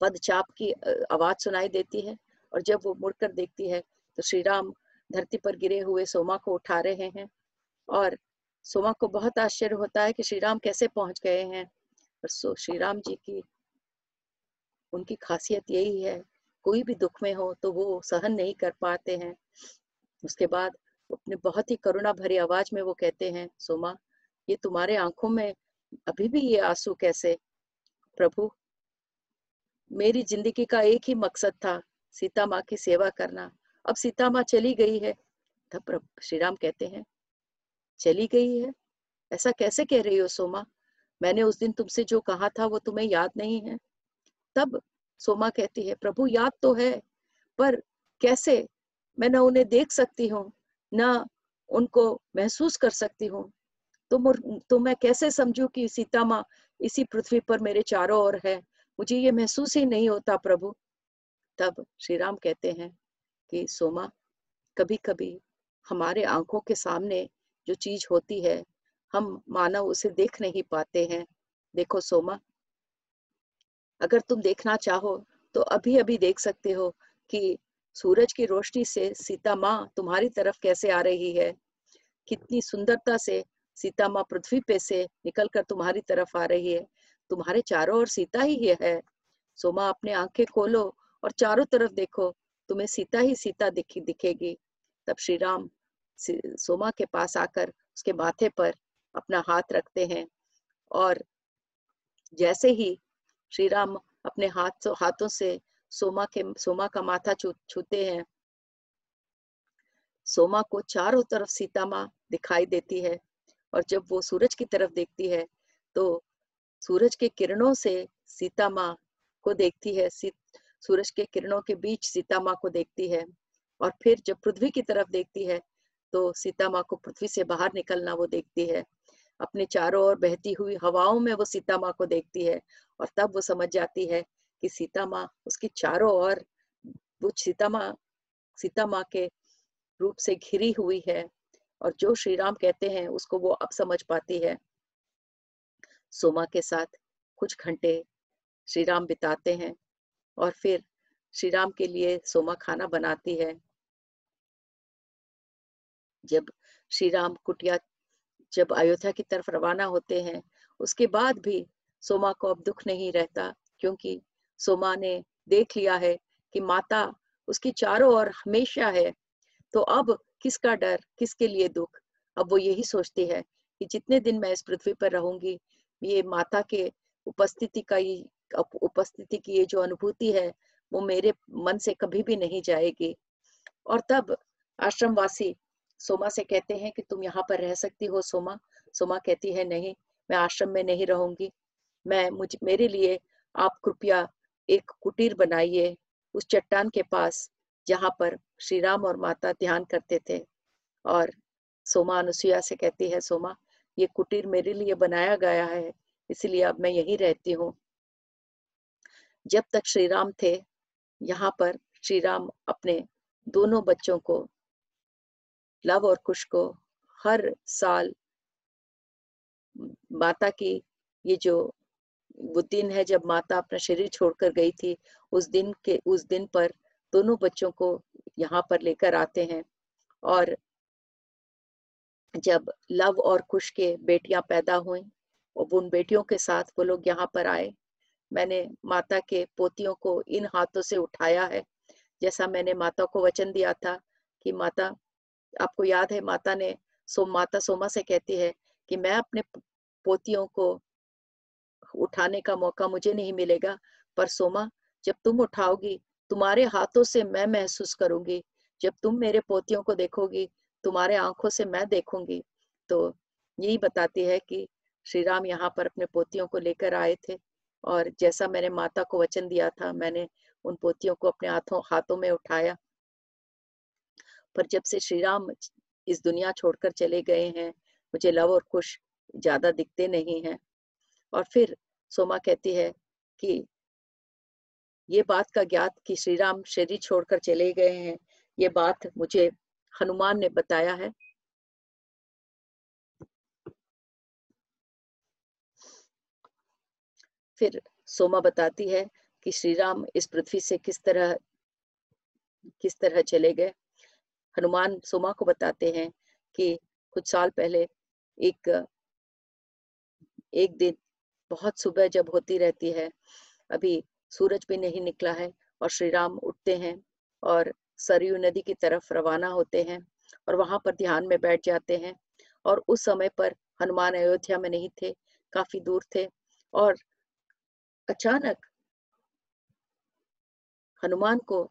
पदचाप की आवाज़ सुनाई देती है और जब वो मुड़कर देखती है तो श्री राम धरती पर गिरे हुए सोमा को उठा रहे हैं और सोमा को बहुत आश्चर्य होता है कि श्री राम कैसे पहुँच गए हैं। और सो श्री राम जी की, उनकी खासियत यही है, कोई भी दुख में हो तो वो सहन नहीं कर पाते हैं। उसके बाद अपने बहुत ही करुणा भरी आवाज़ में वो कहते हैं, सोमा, ये तुम्हारे आँखों में अभी भी ये आँसू कैसे? प्रभु, मेरी ज़िंदगी का एक ही मकसद था, सीता माँ की सेवा करना। अब सीता माँ चली गई है। तब श्री राम कहते हैं, चली गई है? ऐसा कैसे कह रही हो सोमा? मैंने उस दिन तुमसे जो कहा था वो तुम्हें याद नहीं है? तब सोमा कहती है, प्रभु, याद तो है, पर कैसे? मैं न उन्हें देख सकती हूँ, न उनको महसूस कर सकती हूँ। तो तो मैं कैसे समझू कि सीता माँ इसी पृथ्वी पर मेरे चारों ओर है? मुझे ये महसूस ही नहीं होता प्रभु। तब श्री राम कहते हैं कि सोमा कभी कभी हमारे आँखों के सामने जो चीज़ होती है, हम मानव उसे देख नहीं पाते हैं। देखो सोमा, अगर तुम देखना चाहो तो अभी अभी देख सकते हो कि सूरज की रोशनी से सीता माँ तुम्हारी तरफ़ कैसे आ रही है। कितनी सुंदरता से सीता माँ पृथ्वी पे से निकलकर तुम्हारी तरफ़ आ रही है। तुम्हारे चारों ओर सीता ही है। सोमा, अपने आँखें खोलो और चारों तरफ़ देखो। तुम्हें सीता ही सीता दिखी, दिखेगी। तब श्री राम सोमा के पास आकर उसके माथे पर अपना हाथ रखते हैं और जैसे ही श्री राम अपने हाथ, हाथों से सोमा के, सोमा का माथा छू, छूते हैं, सोमा को चारों तरफ़ सीता माँ दिखाई देती है और जब वो सूरज की तरफ़ देखती है तो सूरज के किरणों से सीता माँ को देखती है। सूरज के किरणों के बीच सीता माँ को देखती है और फिर जब पृथ्वी की तरफ़ देखती है तो सीता माँ को पृथ्वी से बाहर निकलना वो देखती है। अपने चारों ओर बहती हुई हवाओं में वो सीता माँ को देखती है और तब वो समझ जाती है कि सीता माँ उसकी चारों ओर, वो सीता माँ सीता माँ के रूप से घिरी हुई है और जो श्री राम कहते हैं उसको वो अब समझ पाती है। सोमा के साथ कुछ घंटे श्री राम बिताते हैं। और फिर श्री राम के लिए सोमा खाना बनाती है। जब श्री राम कुटिया, जब अयोध्या की तरफ़ रवाना होते हैं, उसके बाद भी सोमा को अब दुख नहीं रहता, क्योंकि सोमा ने देख लिया है कि माता उसकी चारों ओर हमेशा है। तो अब किसका डर, किसके लिए दुख? अब वो यही सोचती है कि जितने दिन मैं इस पृथ्वी पर रहूँगी, ये माता के उपस्थिति का ही उपस्थिति की ये जो अनुभूति है, वो मेरे मन से कभी भी नहीं जाएगी। और तब आश्रमवासी सोमा से कहते हैं कि तुम यहाँ पर रह सकती हो सोमा। सोमा कहती है, नहीं, मैं आश्रम में नहीं रहूँगी। मैं, मुझ, मेरे लिए आप कृपया एक कुटीर बनाइए उस चट्टान के पास जहाँ पर श्री राम और माता ध्यान करते थे। और सोमा अनुसुईया से कहती है, सोमा, ये कुटीर मेरे लिए बनाया गया है, इसलिए अब मैं यही रहती हूँ। जब तक श्री राम थे, यहाँ पर श्री राम अपने दोनों बच्चों को, लव और कुश को हर साल माता की ये जो वो दिन है, जब माता अपना शरीर छोड़कर गई थी, उस दिन के, उस दिन पर दोनों बच्चों को यहाँ पर लेकर आते हैं और जब लव और कुश के बेटियाँ पैदा हुई, और उन बेटियों के साथ वो लोग यहाँ पर आए मैंने माता के पोतियों को इन हाथों से उठाया है। जैसा मैंने माता को वचन दिया था कि माता, आपको याद है माता ने सो, माता सोमा से कहती है कि मैं अपने पोतियों को उठाने का मौका मुझे नहीं मिलेगा, पर सोमा, जब तुम उठाओगी, तुम्हारे हाथों से मैं महसूस करूँगी। जब तुम मेरे पोतियों को देखोगी, तुम्हारे आँखों से मैं देखूँगी। तो यही बताती है कि श्री राम यहाँ पर अपने पोतियों को लेकर आए थे। और जैसा मैंने माता को वचन दिया था, मैंने उन पोतियों को अपने हाथों हाथों में उठाया। पर जब से श्री राम इस दुनिया छोड़कर चले गए हैं, मुझे लव और खुश ज़्यादा दिखते नहीं हैं। और फिर सोमा कहती है कि ये बात का ज्ञात कि श्री राम शरीर छोड़कर चले गए हैं, ये बात मुझे हनुमान ने बताया है। फिर सोमा बताती है कि श्री राम इस पृथ्वी से किस तरह किस तरह चले गए। हनुमान सोमा को बताते हैं कि कुछ साल पहले एक एक दिन बहुत सुबह जब होती रहती है, अभी सूरज भी नहीं निकला है और श्री राम उठते हैं और सरयू नदी की तरफ़ रवाना होते हैं और वहाँ पर ध्यान में बैठ जाते हैं और उस समय पर हनुमान अयोध्या में नहीं थे, काफ़ी दूर थे और अचानक हनुमान को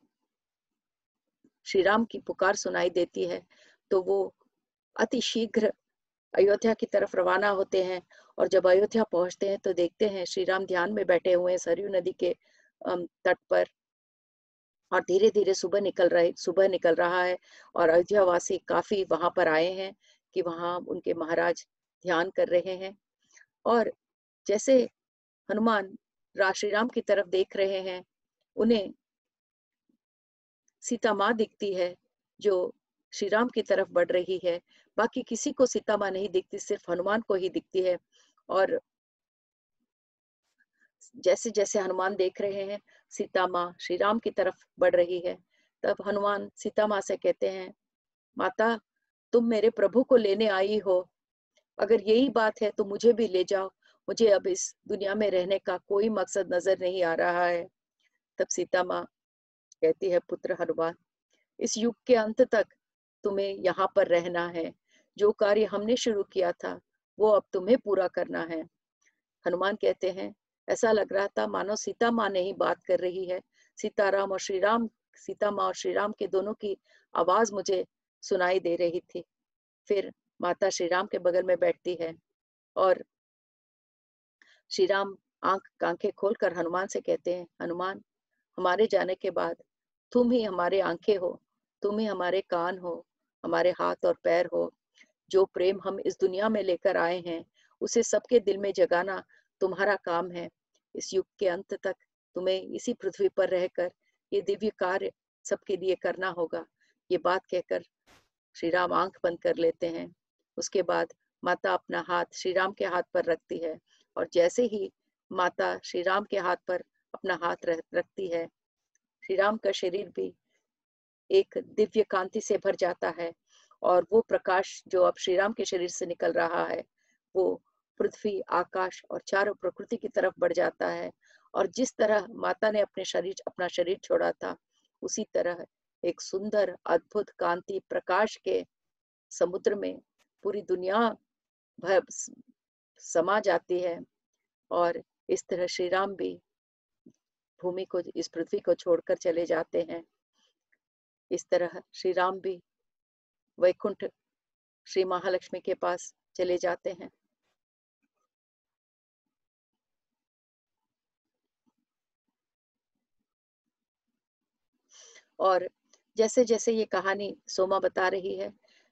श्री राम की पुकार सुनाई देती है तो वो अति शीघ्र अयोध्या की तरफ़ रवाना होते हैं और जब अयोध्या पहुँचते हैं तो देखते हैं श्री राम ध्यान में बैठे हुए हैं, सरयू नदी के तट पर और धीरे धीरे सुबह निकल रहे, सुबह निकल रहा है और अयोध्या वासी काफ़ी वहाँ पर आए हैं कि वहाँ उनके महाराज ध्यान कर रहे हैं और जैसे हनुमान श्री राम की तरफ़ देख रहे हैं। उन्हें सीता माँ दिखती है, जो श्री राम की तरफ़ बढ़ रही है। बाकी किसी को सीता माँ नहीं दिखती, सिर्फ़ हनुमान को ही दिखती है। और जैसे जैसे हनुमान देख रहे हैं सीता माँ श्री राम की तरफ़ बढ़ रही है। तब हनुमान सीता माँ से कहते हैं, माता, तुम मेरे प्रभु को लेने आई हो। अगर यही बात है तो मुझे भी ले जाओ। मुझे अब इस दुनिया में रहने का कोई मकसद नज़र नहीं आ रहा है। तब सीता माँ कहती है, पुत्र हनुमान इस युग के अंत तक तुम्हें यहाँ पर रहना है। जो कार्य हमने शुरू किया था, वो अब तुम्हें पूरा करना है। हनुमान कहते हैं, ऐसा लग रहा था मानो सीता माँ ने ही बात कर रही है। सीताराम और श्री राम सीता माँ और श्री राम के दोनों की आवाज़ मुझे सुनाई दे रही थी। फिर माता श्री राम के बगल में बैठती है और श्री राम आँख आँखें खोलकर हनुमान से कहते हैं, हनुमान, हमारे जाने के बाद तुम ही हमारे आँखें हो, तुम ही हमारे कान हो, हमारे हाथ और पैर हो, जो प्रेम हम इस दुनिया में लेकर आए हैं, उसे सबके दिल में जगाना तुम्हारा काम है। इस युग के अंत तक तुम्हें इसी पृथ्वी पर रहकर ये दिव्य कार्य सबके लिए करना होगा। ये बात कहकर श्री राम आँख बंद कर लेते हैं। उसके बाद माता अपना हाथ श्री राम के हाथ पर रखती है। और जैसे ही माता श्री राम के हाथ पर अपना हाथ रखती है, श्री राम का शरीर भी एक दिव्य कांति से भर जाता है और वो प्रकाश जो अब श्री राम के शरीर से निकल रहा है, वो पृथ्वी, आकाश और चारों प्रकृति की तरफ़ बढ़ जाता है। और जिस तरह माता ने अपने शरीर, अपना शरीर छोड़ा था, उसी तरह एक सुंदर, अद्भुत कांति प्रकाश के समुद्र में पूरी दुनिया समा जाती है और इस तरह श्री राम भी भूमि को, इस पृथ्वी को छोड़कर चले जाते हैं। इस तरह श्री राम भी वैकुंठ श्री महालक्ष्मी के पास चले जाते हैं। और जैसे जैसे ये कहानी सोमा बता रही है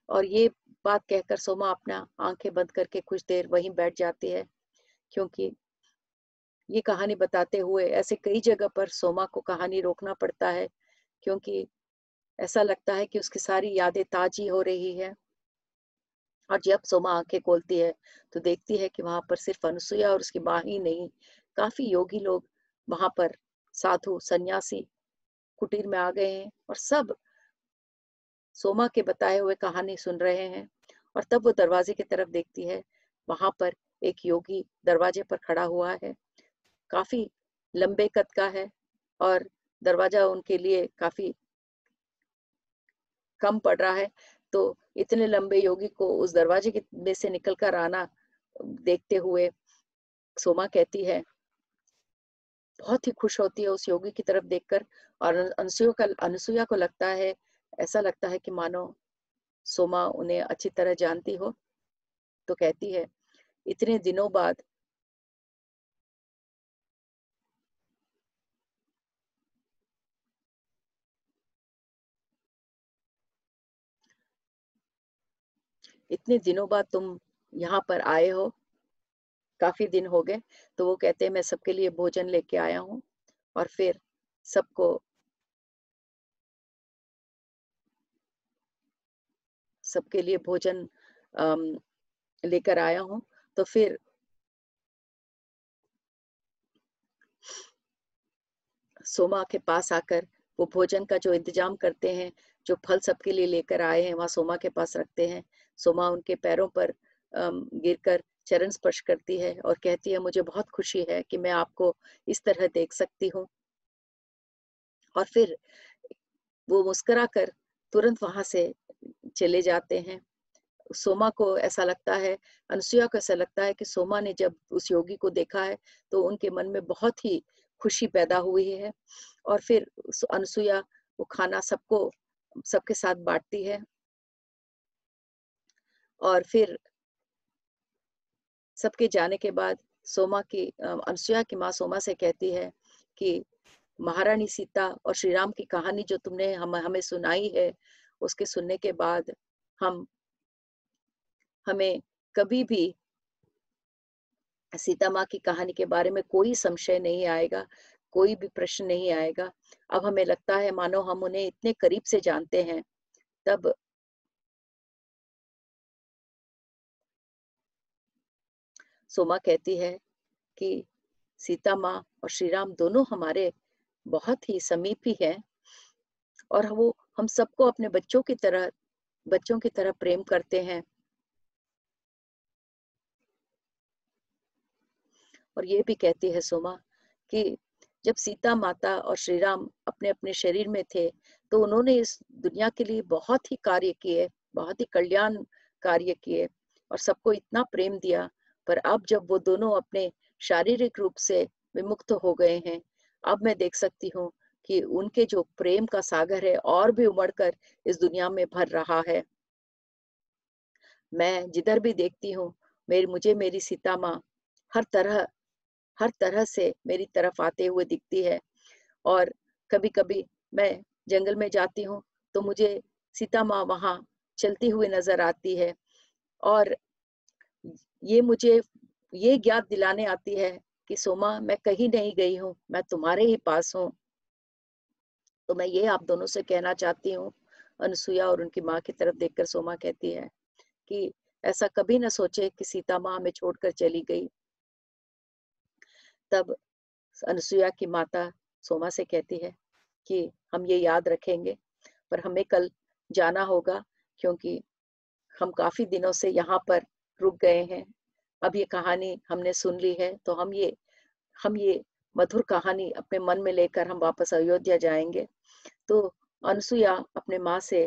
और ये बात कहकर सोमा अपना आँखें बंद करके कुछ देर वहीं बैठ जाती है, क्योंकि ये कहानी बताते हुए ऐसे कई जगह पर सोमा को कहानी रोकना पड़ता है, क्योंकि ऐसा लगता है कि उसकी सारी यादें ताजी हो रही है। और जब सोमा आँखें खोलती है तो देखती है कि वहाँ पर सिर्फ़ अनुसुईया और उसकी माँ ही नहीं, काफ़ी योगी लोग वहाँ पर साधु, सन्यासी, कुटीर में आ गए हैं और सब सोमा के बताए हुए कहानी सुन रहे हैं और तब वो दरवाजे की तरफ़ देखती है। वहाँ पर एक योगी दरवाजे पर खड़ा हुआ है। काफ़ी लंबे कद का है और दरवाज़ा उनके लिए काफ़ी कम पड़ रहा है। तो इतने लंबे योगी को उस दरवाजे के में से निकल कर आना देखते हुए सोमा कहती है, बहुत ही खुश होती है उस योगी की तरफ़ देखकर और अनुसुया का अनुसुईया को लगता है ऐसा लगता है कि मानो सोमा उन्हें अच्छी तरह जानती हो तो कहती है, इतने दिनों बाद इतने दिनों बाद तुम यहाँ पर आए हो, काफ़ी दिन हो गए तो वो कहते हैं, मैं सबके लिए भोजन लेके आया हूँ और फिर सबको सबके लिए भोजन लेकर आया हूँ। तो फिर सोमा के पास आकर, वो भोजन का जो इंतज़ाम करते हैं, जो फल सबके लिए लेकर आए हैं, वहाँ सोमा के पास रखते हैं। सोमा उनके पैरों पर गिरकर चरण स्पर्श करती है और कहती है, मुझे बहुत खुशी है कि मैं आपको इस तरह देख सकती हूँ। और फिर वो मुस्कुरा कर तुरंत वहाँ से चले जाते हैं। सोमा को ऐसा लगता है, अनुसुईया को ऐसा लगता है कि सोमा ने जब उस योगी को देखा है तो उनके मन में बहुत ही खुशी पैदा हुई है और फिर अनुसुईया वो खाना सबको, सबके साथ बांटती है। और फिर सबके जाने के बाद सोमा की, अनुसुईया की माँ सोमा से कहती है कि, महारानी सीता और श्री राम की कहानी जो तुमने हम, हमें सुनाई है उसके सुनने के बाद हम, हमें कभी भी सीता माँ की कहानी के बारे में कोई संशय नहीं आएगा, कोई भी प्रश्न नहीं आएगा। अब हमें लगता है, मानो हम उन्हें इतने करीब से जानते हैं, तब सोमा कहती है कि सीता माँ और श्री राम दोनों हमारे बहुत ही समीप ही हैं और वो हम सबको अपने बच्चों की तरह, बच्चों की तरह प्रेम करते हैं। और ये भी कहती है सोमा कि जब सीता माता और श्री राम अपने अपने शरीर में थे तो उन्होंने इस दुनिया के लिए बहुत ही कार्य किए, बहुत ही कल्याण कार्य किए और सबको इतना प्रेम दिया। पर अब जब वो दोनों अपने शारीरिक रूप से विमुक्त हो गए हैं, अब मैं देख सकती हूँ कि उनके जो प्रेम का सागर है और भी उमड़कर इस दुनिया में भर रहा है। मैं जिधर भी देखती हूँ, मेरी, मुझे मेरी सीता माँ हर तरह हर तरह से मेरी तरफ़ आते हुए दिखती है। और कभी कभी मैं जंगल में जाती हूँ तो मुझे सीता माँ वहाँ चलती हुई नज़र आती है। और ये मुझे, ये ज्ञात दिलाने आती है कि सोमा, मैं कहीं नहीं गई हूँ, मैं तुम्हारे ही पास हूँ। तो मैं ये आप दोनों से कहना चाहती हूँ, अनुसुईया और उनकी माँ की तरफ़ देखकर सोमा कहती है कि ऐसा कभी ना सोचे कि सीता माँ हमें छोड़कर चली गई। तब अनुसुईया की माता सोमा से कहती है कि हम ये याद रखेंगे, पर हमें कल जाना होगा क्योंकि हम काफ़ी दिनों से यहाँ पर रुक गए हैं। अब ये कहानी हमने सुन ली है तो हम ये हम ये मधुर कहानी अपने मन में लेकर हम वापस अयोध्या जाएँगे। तो अनसुया अपने माँ से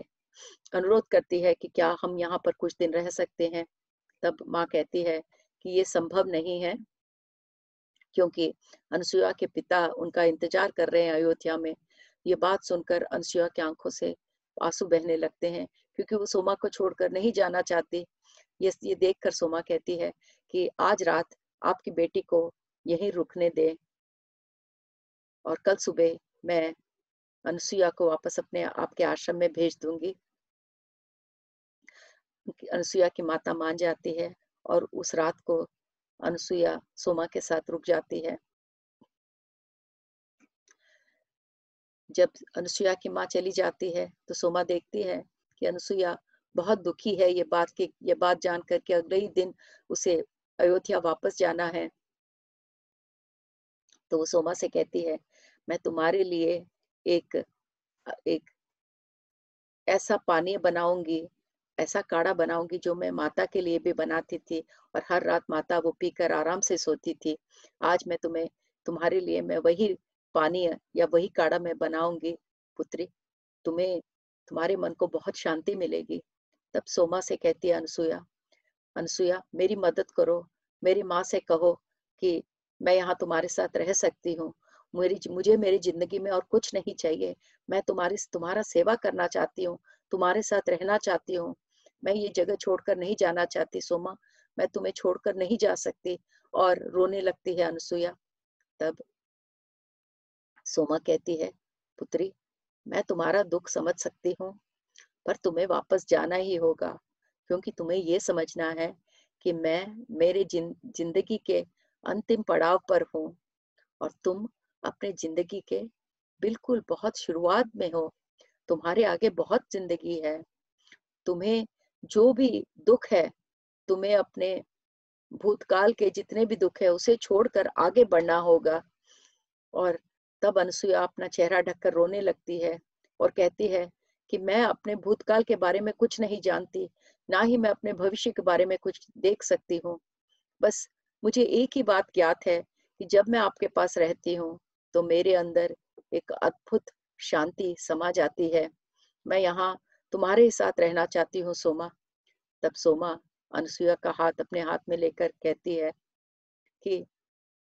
अनुरोध करती है कि क्या हम यहाँ पर कुछ दिन रह सकते हैं? तब माँ कहती है कि ये संभव नहीं है, क्योंकि अनसुया के पिता उनका इंतज़ार कर रहे हैं अयोध्या में। ये बात सुनकर अनसुया की आँखों से आँसू बहने लगते हैं, क्योंकि वो सोमा को छोड़कर नहीं जाना चाहती। ये ये देखकर सोमा कहती है कि आज रात आपकी बेटी को यहीं रुकने दे और कल सुबह मैं अनुसुईया को वापस अपने आपके आश्रम में भेज दूँगी। अनुसुईया की माता मान जाती है और उस रात को अनुसुईया सोमा के साथ रुक जाती है। जब अनुसुईया की माँ चली जाती है तो सोमा देखती है कि अनुसुईया बहुत दुखी है। ये बात की, ये बात जानकर के अगले ही दिन उसे अयोध्या वापस जाना है। तो वो सोमा से कहती है, मैं तुम्हारे लिए एक एक ऐसा पानी बनाऊँगी, ऐसा काढ़ा बनाऊँगी जो मैं माता के लिए भी बनाती थी और हर रात माता वो पीकर आराम से सोती थी। आज मैं तुम्हें, तुम्हारे लिए मैं वही पानी या वही काढ़ा मैं बनाऊँगी, पुत्री। तुम्हें, तुम्हारे मन को बहुत शांति मिलेगी। तब सोमा से कहती है अनसुया अनसुया मेरी मदद करो। मेरी माँ से कहो कि मैं यहाँ तुम्हारे साथ रह सकती हूँ। मेरी मुझे मेरी ज़िंदगी में और कुछ नहीं चाहिए। मैं तुम्हारी तुम्हारा सेवा करना चाहती हूँ तुम्हारे साथ रहना चाहती हूँ। मैं ये जगह छोड़कर नहीं जाना चाहती सोमा। मैं तुम्हें छोड़कर नहीं जा सकती और रोने लगती है अनसुया तब सोमा कहती है पुत्री मैं तुम्हारा दुख समझ सकती हूँ पर तुम्हें वापस जाना ही होगा क्योंकि तुम्हें ये समझना है कि मैं मेरे जिन, ज़िंदगी के अंतिम पड़ाव पर हूँ और तुम अपने ज़िंदगी के बिल्कुल बहुत शुरुआत में हो। तुम्हारे आगे बहुत ज़िंदगी है। तुम्हें जो भी दुख है, तुम्हें अपने भूतकाल के जितने भी दुख है, उसे छोड़कर आगे बढ़ना होगा। और तब अनसुया अपना चेहरा ढककर रोने लगती है और कहती है कि मैं अपने भूतकाल के बारे में कुछ नहीं जानती, ना ही मैं अपने भविष्य के बारे में कुछ देख सकती हूँ। बस मुझे एक ही बात ज्ञात है कि जब मैं आपके पास रहती हूँ तो मेरे अंदर एक अद्भुत शांति समा जाती है। मैं यहाँ तुम्हारे साथ रहना चाहती हूँ, सोमा। तब सोमा अनसुया का हाथ अपने हाथ में लेकर कहती है कि,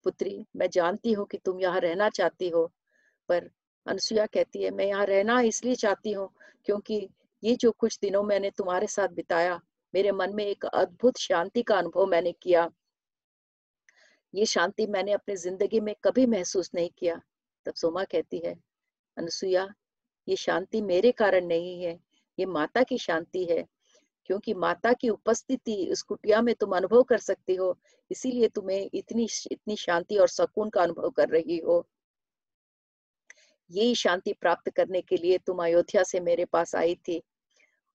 पुत्री, मैं जानती हूँ कि तुम यहाँ रहना चाहती हो, पर अनसुया कहती है, मैं यहाँ रहना इसलिए चाहती हूँ क्योंकि ये जो कुछ दिनों मैंने तुम्हारे साथ बिताया, मेरे मन में एक अद्भुत शांति का अनुभव मैंने किया। ये शांति मैंने अपनी ज़िंदगी में कभी महसूस नहीं किया। तब सोमा कहती है, अनुसुईया, ये शांति मेरे कारण नहीं है, ये माता की शांति है। क्योंकि माता की उपस्थिति इस कुटिया में तुम अनुभव कर सकती हो, इसीलिए तुम्हें इतनी इतनी शांति और सुकून का अनुभव कर रही हो। यही शांति प्राप्त करने के लिए तुम अयोध्या से मेरे पास आई थी।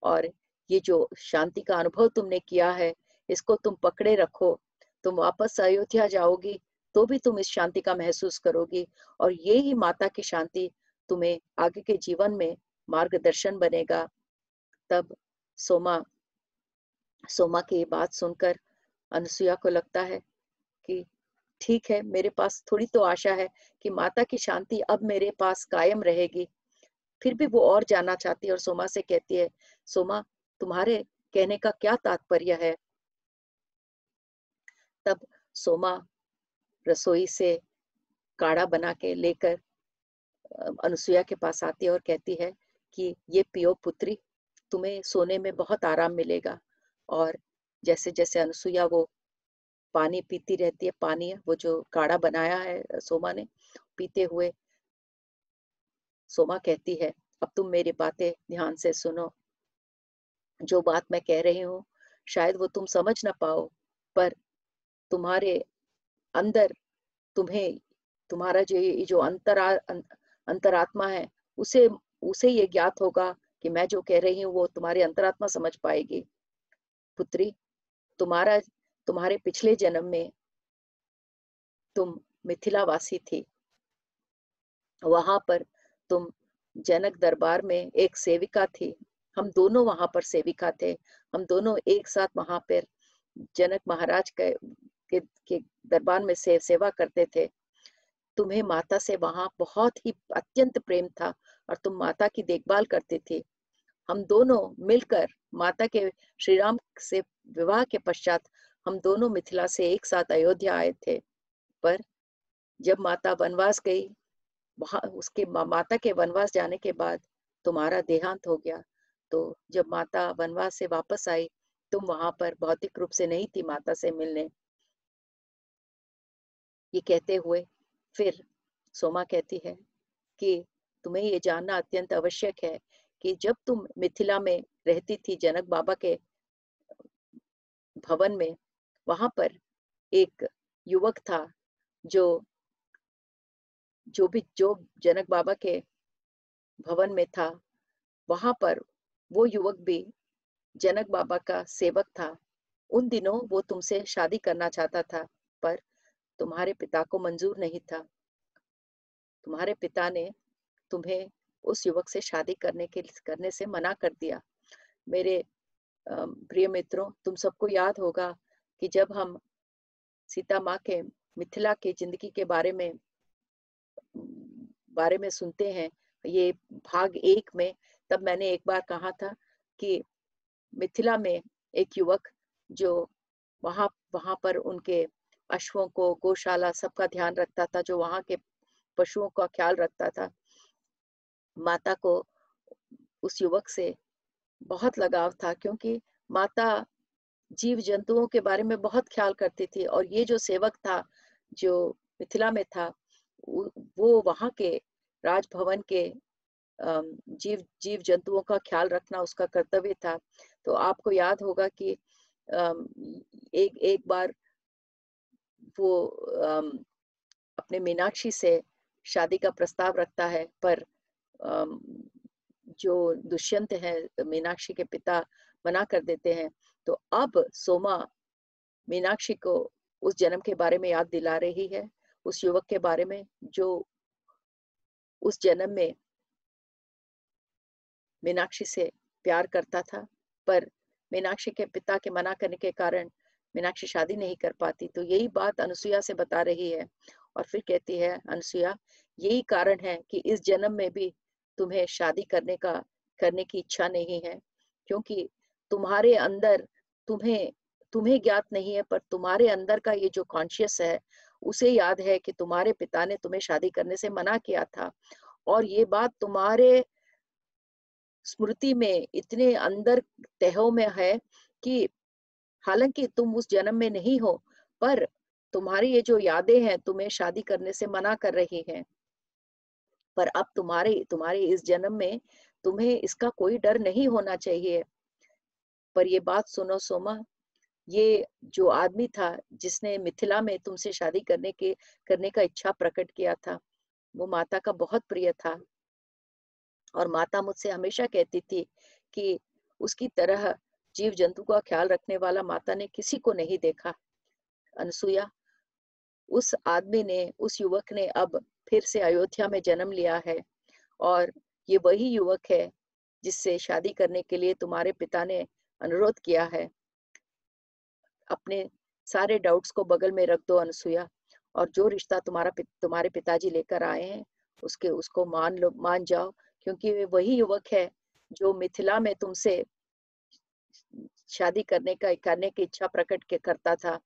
और ये जो शांति का अनुभव तुमने किया है, इसको तुम पकड़े रखो। तुम वापस अयोध्या जाओगी तो भी तुम इस शांति का महसूस करोगी। और ये ही माता की शांति तुम्हें आगे के जीवन में मार्गदर्शन बनेगा। तब सोमा सोमा की बात सुनकर अनुसुया को लगता है कि ठीक है, मेरे पास थोड़ी तो आशा है कि माता की शांति अब मेरे पास कायम रहेगी। फिर भी वो और जानना चाहती है और सोमा से कहती है, सोमा, तुम्हारे कहने का क्या तात्पर्य है? तब सोमा रसोई से काढ़ा बना के लेकर अनुसुईया के पास आती है और कहती है कि, ये पियो पुत्री, तुम्हें सोने में बहुत आराम मिलेगा। और जैसे जैसे अनुसुईया वो पानी पीती रहती है, पानी, वो जो काढ़ा बनाया है सोमा ने पीते हुए, सोमा कहती है, अब तुम मेरी बातें ध्यान से सुनो। जो बात मैं कह रही हूँ, शायद वो तुम समझ ना पाओ, पर तुम्हारे अंदर तुम्हें तुम्हारा जो ये जो अंतरा अंतरात्मा है उसे उसे ये ज्ञात होगा कि मैं जो कह रही हूँ वो तुम्हारी अंतरात्मा समझ पाएगी। पुत्री तुम्हारा तुम्हारे पिछले जन्म में तुम मिथिलावासी थी। वहाँ पर तुम जनक दरबार में एक सेविका थी। हम दोनों वहाँ पर सेविका थे। हम दोनों एक साथ वहाँ पर जनक महाराज के, के, के दरबार में से, सेवा करते थे। तुम्हें माता से वहाँ बहुत ही अत्यंत प्रेम था और तुम माता की देखभाल करती थी। हम दोनों मिलकर माता के श्री राम से विवाह के पश्चात हम दोनों मिथिला से एक साथ अयोध्या आए थे। पर जब माता वनवास गई उसके माता के वनवास जाने के बाद तुम्हारा देहांत हो गया। तो जब माता वनवास से वापस आई तुम वहाँ पर भौतिक रूप से नहीं थी माता से मिलने। ये कहते हुए फिर सोमा कहती है कि तुम्हें ये जानना अत्यंत आवश्यक है कि जब तुम मिथिला में रहती थी जनक बाबा के भवन में, वहाँ पर एक युवक था जो जो भी, जो जनक बाबा के भवन में था, वहाँ पर वो युवक भी जनक बाबा का सेवक था। उन दिनों वो तुमसे शादी करना चाहता था, पर तुम्हारे पिता को मंजूर नहीं था। तुम्हारे पिता ने तुम्हें उस युवक से शादी करने के, करने से मना कर दिया। मेरे प्रिय मित्रों, तुम सबको याद होगा कि जब हम सीता माँ के, मिथिला के ज़िंदगी के बारे में बारे में सुनते हैं, ये भाग एक में, तब मैंने एक बार कहा था कि मिथिला में एक युवक जो वहाँ वहाँ पर उनके अश्वों को गौशाला सबका ध्यान रखता था, जो वहाँ के पशुओं का ख्याल रखता था। माता को उस युवक से बहुत लगाव था, क्योंकि माता जीव जंतुओं के बारे में बहुत ख्याल करती थी और ये जो सेवक था, जो मिथिला में था वो वहाँ के राजभवन के जीव जीव जंतुओं का ख्याल रखना उसका कर्तव्य था। तो आपको याद होगा कि एक एक बार वो अपने मीनाक्षी से शादी का प्रस्ताव रखता है, पर जो दुष्यंत है, मीनाक्षी के पिता मना कर देते हैं। तो अब सोमा मीनाक्षी को उस जन्म के बारे में याद दिला रही है, उस युवक के बारे में, जो उस जन्म में मीनाक्षी से प्यार करता था। पर मीनाक्षी के पिता के मना करने के कारण मीनाक्षी शादी नहीं कर पाती। तो यही बात अनुसुईया से बता रही है और फिर कहती है, अनुसुईया, यही कारण है कि इस जन्म में भी तुम्हें शादी करने का, करने की इच्छा नहीं है, क्योंकि तुम्हारे अंदर तुम्हें तुम्हें ज्ञात नहीं है, पर तुम्हारे अंदर का ये जो कॉन्शियस है, उसे याद है कि तुम्हारे पिता ने तुम्हें शादी करने से मना किया था। और ये बात तुम्हारे स्मृति में इतने अंदर तहों में है कि हालाँकि तुम उस जन्म में नहीं हो, पर तुम्हारी ये जो यादें हैं, तुम्हें शादी करने से मना कर रही हैं। पर अब तुम्हारे तुम्हारे इस जन्म में तुम्हें इसका कोई डर नहीं होना चाहिए। पर ये बात सुनो सोमा, ये जो आदमी था, जिसने मिथिला में तुमसे शादी करने के, करने का इच्छा प्रकट किया था, वो माता का बहुत प्रिय था। और माता मुझसे हमेशा कहती थी कि उसकी तरह जीव जंतु का ख्याल रखने वाला माता ने किसी को नहीं देखा। अनसुया, उस आदमी ने, उस युवक ने अब फिर से अयोध्या में जन्म लिया है और ये वही युवक है जिससे शादी करने के लिए तुम्हारे पिता ने अनुरोध किया है। अपने सारे डाउट्स को बगल में रख दो अनुसुया और जो रिश्ता तुम्हारा तुम्हारे पिताजी लेकर आए हैं, उसके, उसको मान लो, मान जाओ, क्योंकि वही युवक है जो मिथिला में तुमसे शादी करने का, करने की इच्छा प्रकट के करता था।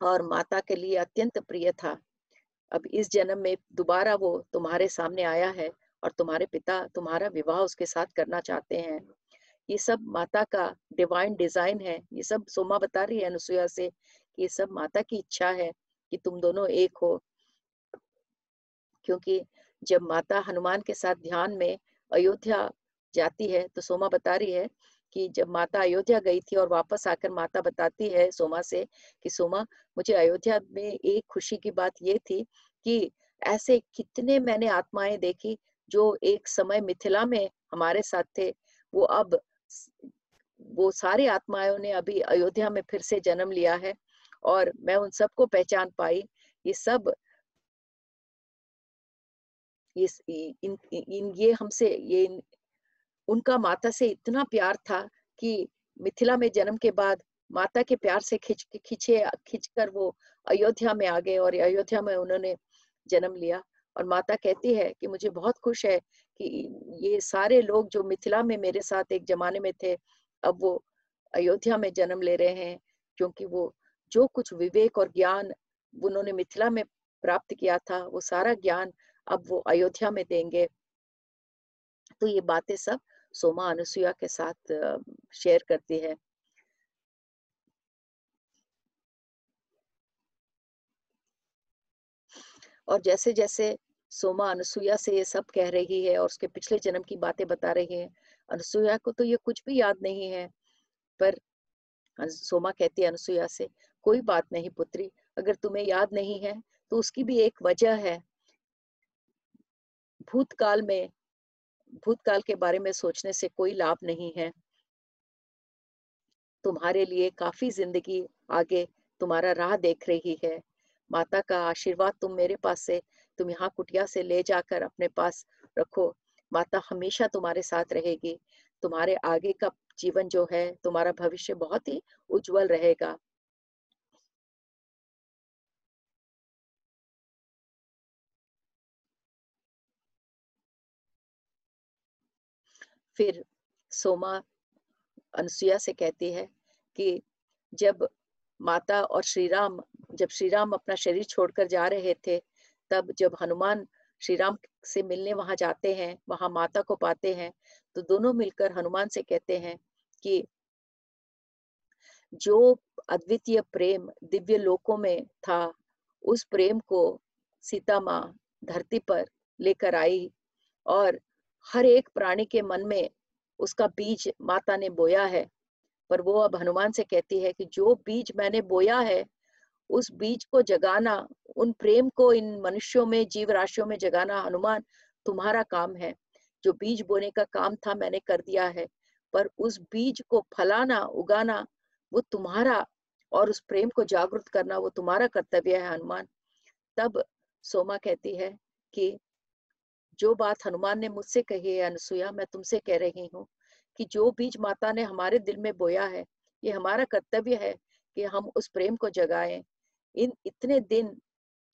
और माता के लिए अत्यंत प्रिय था। अब इस जन्म में दोबारा वो तुम्हारे सामने आया है और तुम्हारे पिता तुम्हारा विवाह उसके साथ करना चाहते हैं। ये सब माता का डिवाइन डिज़ाइन है। ये सब सोमा बता रही है अनुसुया से कि ये सब माता की इच्छा है कि तुम दोनों एक हो। क्योंकि जब माता हनुमान के साथ ध्यान में अयोध्या जाती है तो सोमा बता रही है कि जब माता अयोध्या गई थी और वापस आकर माता बताती है सोमा से कि सोमा मुझे अयोध्या में एक खुशी की बात ये थी कि ऐसे कितने मैंने आत्माएँ देखी जो एक समय मिथिला में हमारे साथ थे। वो अब वो सारी आत्माओं ने अभी अयोध्या में फिर से जन्म लिया है और मैं उन सबको पहचान पाई। ये सब इस इन, इन ये हमसे ये उनका माता से इतना प्यार था कि मिथिला में जन्म के बाद माता के प्यार से खिंच, खिंचे, खिंचकर वो अयोध्या में आ गए और अयोध्या में उन्होंने जन्म लिया। और माता कहती है कि मुझे बहुत खुश है कि ये सारे लोग जो मिथिला में मेरे साथ एक जमाने में थे, अब वो अयोध्या में जन्म ले रहे हैं, क्योंकि वो जो कुछ विवेक और ज्ञान उन्होंने मिथिला में प्राप्त किया था, वो सारा ज्ञान अब वो अयोध्या में देंगे। तो ये बातें सब सोमा अनुसुईया के साथ शेयर करती है। और जैसे जैसे सोमा अनुसुईया से ये सब कह रही है और उसके पिछले जन्म की बातें बता रही है, अनुसुईया को तो ये कुछ भी याद नहीं है, पर सोमा कहती है अनुसुईया से, कोई बात नहीं पुत्री, अगर तुम्हें याद नहीं है तो उसकी भी एक वजह है। भूतकाल में भूतकाल के बारे में सोचने से कोई लाभ नहीं है। तुम्हारे लिए काफ़ी ज़िंदगी आगे तुम्हारा राह देख रही है। माता का आशीर्वाद तुम मेरे पास से, तुम यहाँ कुटिया से ले जाकर अपने पास रखो। माता हमेशा तुम्हारे साथ रहेगी। तुम्हारे आगे का जीवन जो है, तुम्हारा भविष्य बहुत ही उज्जवल रहेगा। फिर सोमा अनुसुईया से कहती है कि जब माता और श्री राम जब श्री राम अपना शरीर छोड़कर जा रहे थे, तब जब हनुमान श्री राम से मिलने वहाँ जाते हैं, वहाँ माता को पाते हैं तो दोनों मिलकर हनुमान से कहते हैं कि जो अद्वितीय प्रेम दिव्य लोकों में था, उस प्रेम को सीता माँ धरती पर लेकर आई और हर एक प्राणी के मन में उसका बीज माता ने बोया है। पर वो अब हनुमान से कहती है कि जो बीज मैंने बोया है, उस बीज को जगाना, उन प्रेम को इन मनुष्यों में जीव राशियों में जगाना हनुमान तुम्हारा काम है। जो बीज बोने का काम था मैंने कर दिया है, पर उस बीज को फलाना, उगाना, वो तुम्हारा और उस प्रेम को जागृत करना वो तुम्हारा कर्तव्य है हनुमान। तब सोमा कहती है कि जो बात हनुमान ने मुझसे कही है अनुसुया मैं तुमसे कह रही हूँ कि जो बीज माता ने हमारे दिल में बोया है, ये हमारा कर्तव्य है कि हम उस प्रेम को जगाएँ। इन इतने दिन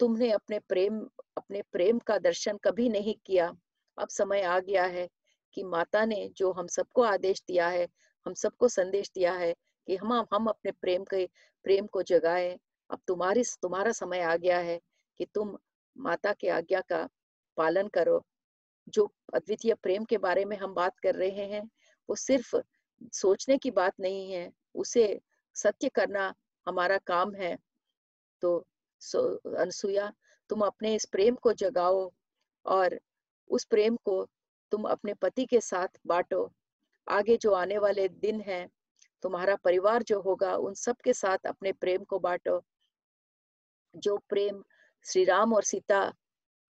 तुमने अपने प्रेम अपने प्रेम का दर्शन कभी नहीं किया। अब समय आ गया है कि माता ने जो हम सबको आदेश दिया है, हम सबको संदेश दिया है कि हम हम अपने प्रेम के, प्रेम को जगाए। अब तुम्हारी, तुम्हारा समय आ गया है कि तुम माता के आज्ञा का पालन करो। जो अद्वितीय प्रेम के बारे में हम बात कर रहे हैं, वो सिर्फ़ सोचने की बात नहीं है, उसे सत्य करना हमारा काम है। तो अनसुया तुम अपने इस प्रेम को जगाओ और उस प्रेम को तुम अपने पति के साथ बांटो। आगे जो आने वाले दिन हैं, तुम्हारा परिवार जो होगा, उन सब के साथ अपने प्रेम को बांटो। जो प्रेम श्री राम और सीता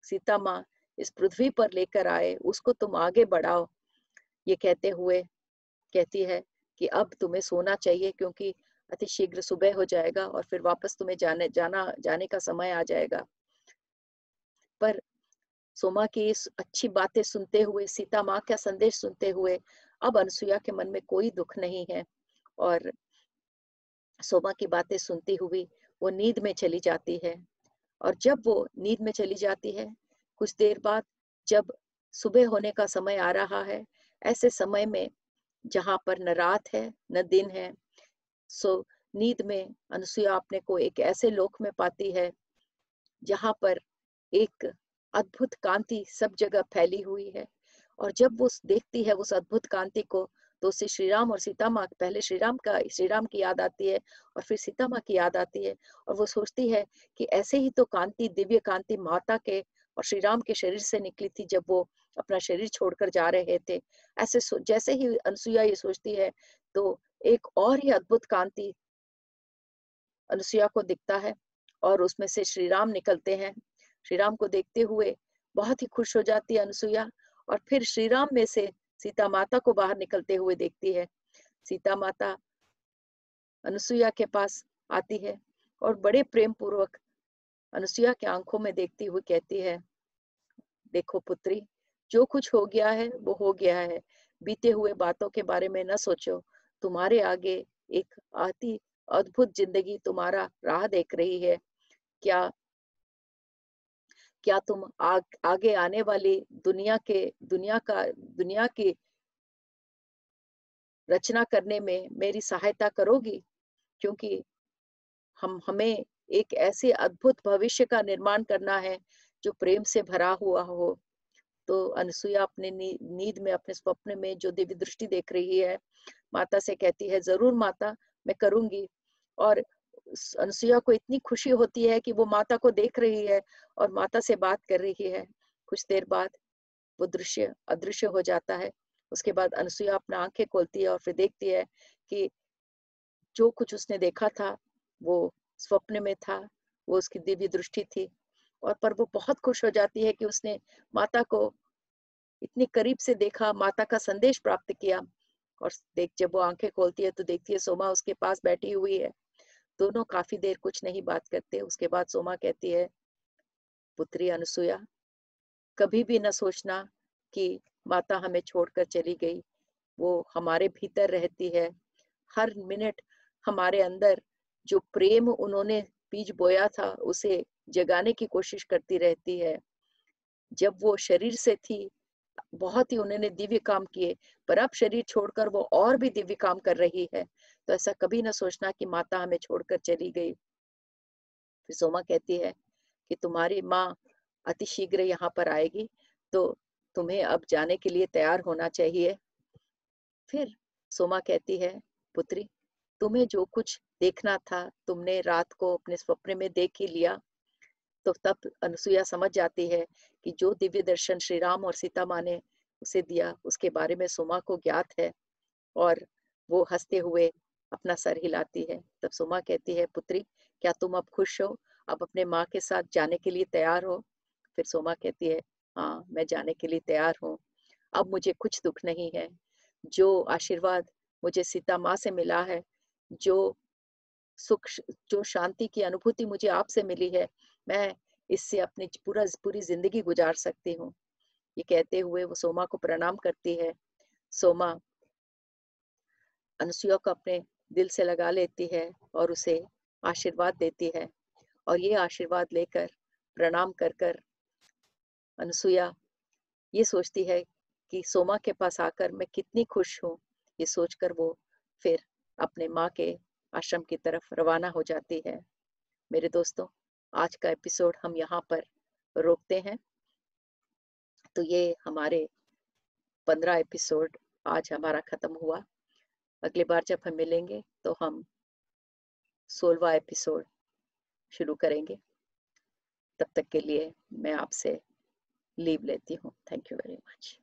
सीता माँ इस पृथ्वी पर लेकर आए, उसको तुम आगे बढ़ाओ। ये कहते हुए कहती है कि अब तुम्हें सोना चाहिए क्योंकि अति शीघ्र सुबह हो जाएगा और फिर वापस तुम्हें जाने, जाना, जाने का समय आ जाएगा। पर सोमा की इस अच्छी बातें सुनते हुए, सीता माँ का संदेश सुनते हुए, अब अनसुया के मन में कोई दुख नहीं है और सोमा की बातें सुनती हुई वो नींद में चली जाती है। और जब वो नींद में चली जाती है कुछ देर बाद जब सुबह होने का समय आ रहा है, ऐसे समय में जहाँ पर न रात है, न दिन है, सो नींद में अनुसुईया अपने को एक ऐसे लोक में पाती है, जहाँ पर एक अद्भुत कांति सब जगह फैली हुई है। और जब वो देखती है उस अद्भुत कांति को तो उसे श्री राम और सीता माँ पहले श्री राम का श्री राम की याद आती है और फिर सीता माँ की याद आती है और वो सोचती है कि ऐसे ही तो कांति, दिव्य कांति माता के और श्री राम के शरीर से निकली थी जब वो अपना शरीर छोड़कर जा रहे थे। ऐसे जैसे ही अनुसुईया ये सोचती है तो एक और ही अद्भुत कांति अनुसुईया को दिखता है और उसमें से श्री राम निकलते हैं। श्री राम को देखते हुए बहुत ही खुश हो जाती है अनुसुईया और फिर श्री राम में से सीता माता को बाहर निकलते हुए देखती है। सीता माता अनुसुईया के पास आती है और बड़े प्रेम पूर्वक अनुसुईया के आँखों में देखती हुई कहती है देखो पुत्री जो कुछ हो गया है वो हो गया है। बीते हुए बातों के बारे में न सोचो। तुम्हारे आगे एक आती अद्भुत ज़िंदगी तुम्हारा राह देख रही है। क्या क्या तुम आग, आगे आने वाली दुनिया के दुनिया का दुनिया की रचना करने में मेरी सहायता करोगी? क्योंकि हम हमें एक ऐसे अद्भुत भविष्य का निर्माण करना है जो प्रेम से भरा हुआ हो। तो अनुसुईया अपने नींद में, अपने स्वप्न में जो दिव्य दृष्टि देख रही है, माता से कहती है, ज़रूर माता, मैं करूँगी। और अनुसुईया को इतनी खुशी होती है कि वो माता को देख रही है और माता से बात कर रही है। कुछ देर बाद वो दृश्य, अदृश्य हो जाता है। उसके बाद अनुसुईया अपना आँखें खोलती है और फिर देखती है कि जो कुछ उसने देखा था, वो स्वप्न में था, वो उसकी दिव्य दृष्टि थी। और पर वो बहुत खुश हो जाती है कि उसने माता को इतनी करीब से देखा, माता का संदेश प्राप्त किया। और देख, जब वो आँखें खोलती है तो देखती है सोमा उसके पास बैठी हुई है। दोनों काफ़ी देर कुछ नहीं बात करते। उसके बाद सोमा कहती है, पुत्री अनुसुया कभी भी न सोचना कि माता हमें छोड़कर चली गई। वो हमारे भीतर रहती है। हर मिनट हमारे अंदर जो प्रेम उन्होंने बीज बोया था, उसे जगाने की कोशिश करती रहती है। जब वो शरीर से थी, बहुत ही उन्होंने दिव्य काम किए, पर अब शरीर छोड़कर वो और भी दिव्य काम कर रही है। तो ऐसा कभी ना सोचना कि माता हमें छोड़कर चली गई। फिर सोमा कहती है कि तुम्हारी माँ अति शीघ्र यहाँ पर आएगी तो तुम्हें अब जाने के लिए तैयार होना चाहिए। फिर सोमा कहती है, पुत्री, तुम्हें जो कुछ देखना था, तुमने रात को अपने स्वप्न में देख ही लिया। तो तब अनुसुईया समझ जाती है कि जो दिव्य दर्शन श्री राम और सीता माँ ने उसे दिया, उसके बारे में सोमा को ज्ञात है और वो हँसते हुए अपना सर हिलाती है। तब सोमा कहती है, पुत्री, क्या तुम अब खुश हो? अब अपने माँ के साथ जाने के लिए तैयार हो? फिर सोमा कहती है हाँ मैं जाने के लिए तैयार हूँ। अब मुझे कुछ दुख नहीं है। जो आशीर्वाद मुझे सीता माँ से मिला है, जो सुख जो शांति की अनुभूति मुझे आपसे मिली है, मैं इससे अपनी पूरा पूरी ज़िंदगी गुजार सकती हूँ। ये कहते हुए वो सोमा को प्रणाम करती है। सोमा अनुसुईया को अपने दिल से लगा लेती है और उसे आशीर्वाद देती है और ये आशीर्वाद लेकर प्रणाम कर कर अनुसुईया ये सोचती है कि सोमा के पास आकर मैं कितनी खुश हूँ, ये सोचकर वो फिर अपने माँ के आश्रम की तरफ़ रवाना हो जाती है। मेरे दोस्तों, आज का एपिसोड हम यहाँ पर रोकते हैं। तो ये हमारे पंद्रह एपिसोड आज हमारा खत्म हुआ। अगली बार जब हम मिलेंगे तो हम सोलवा एपिसोड शुरू करेंगे। तब तक के लिए मैं आपसे लीव लेती हूँ। Thank you very much.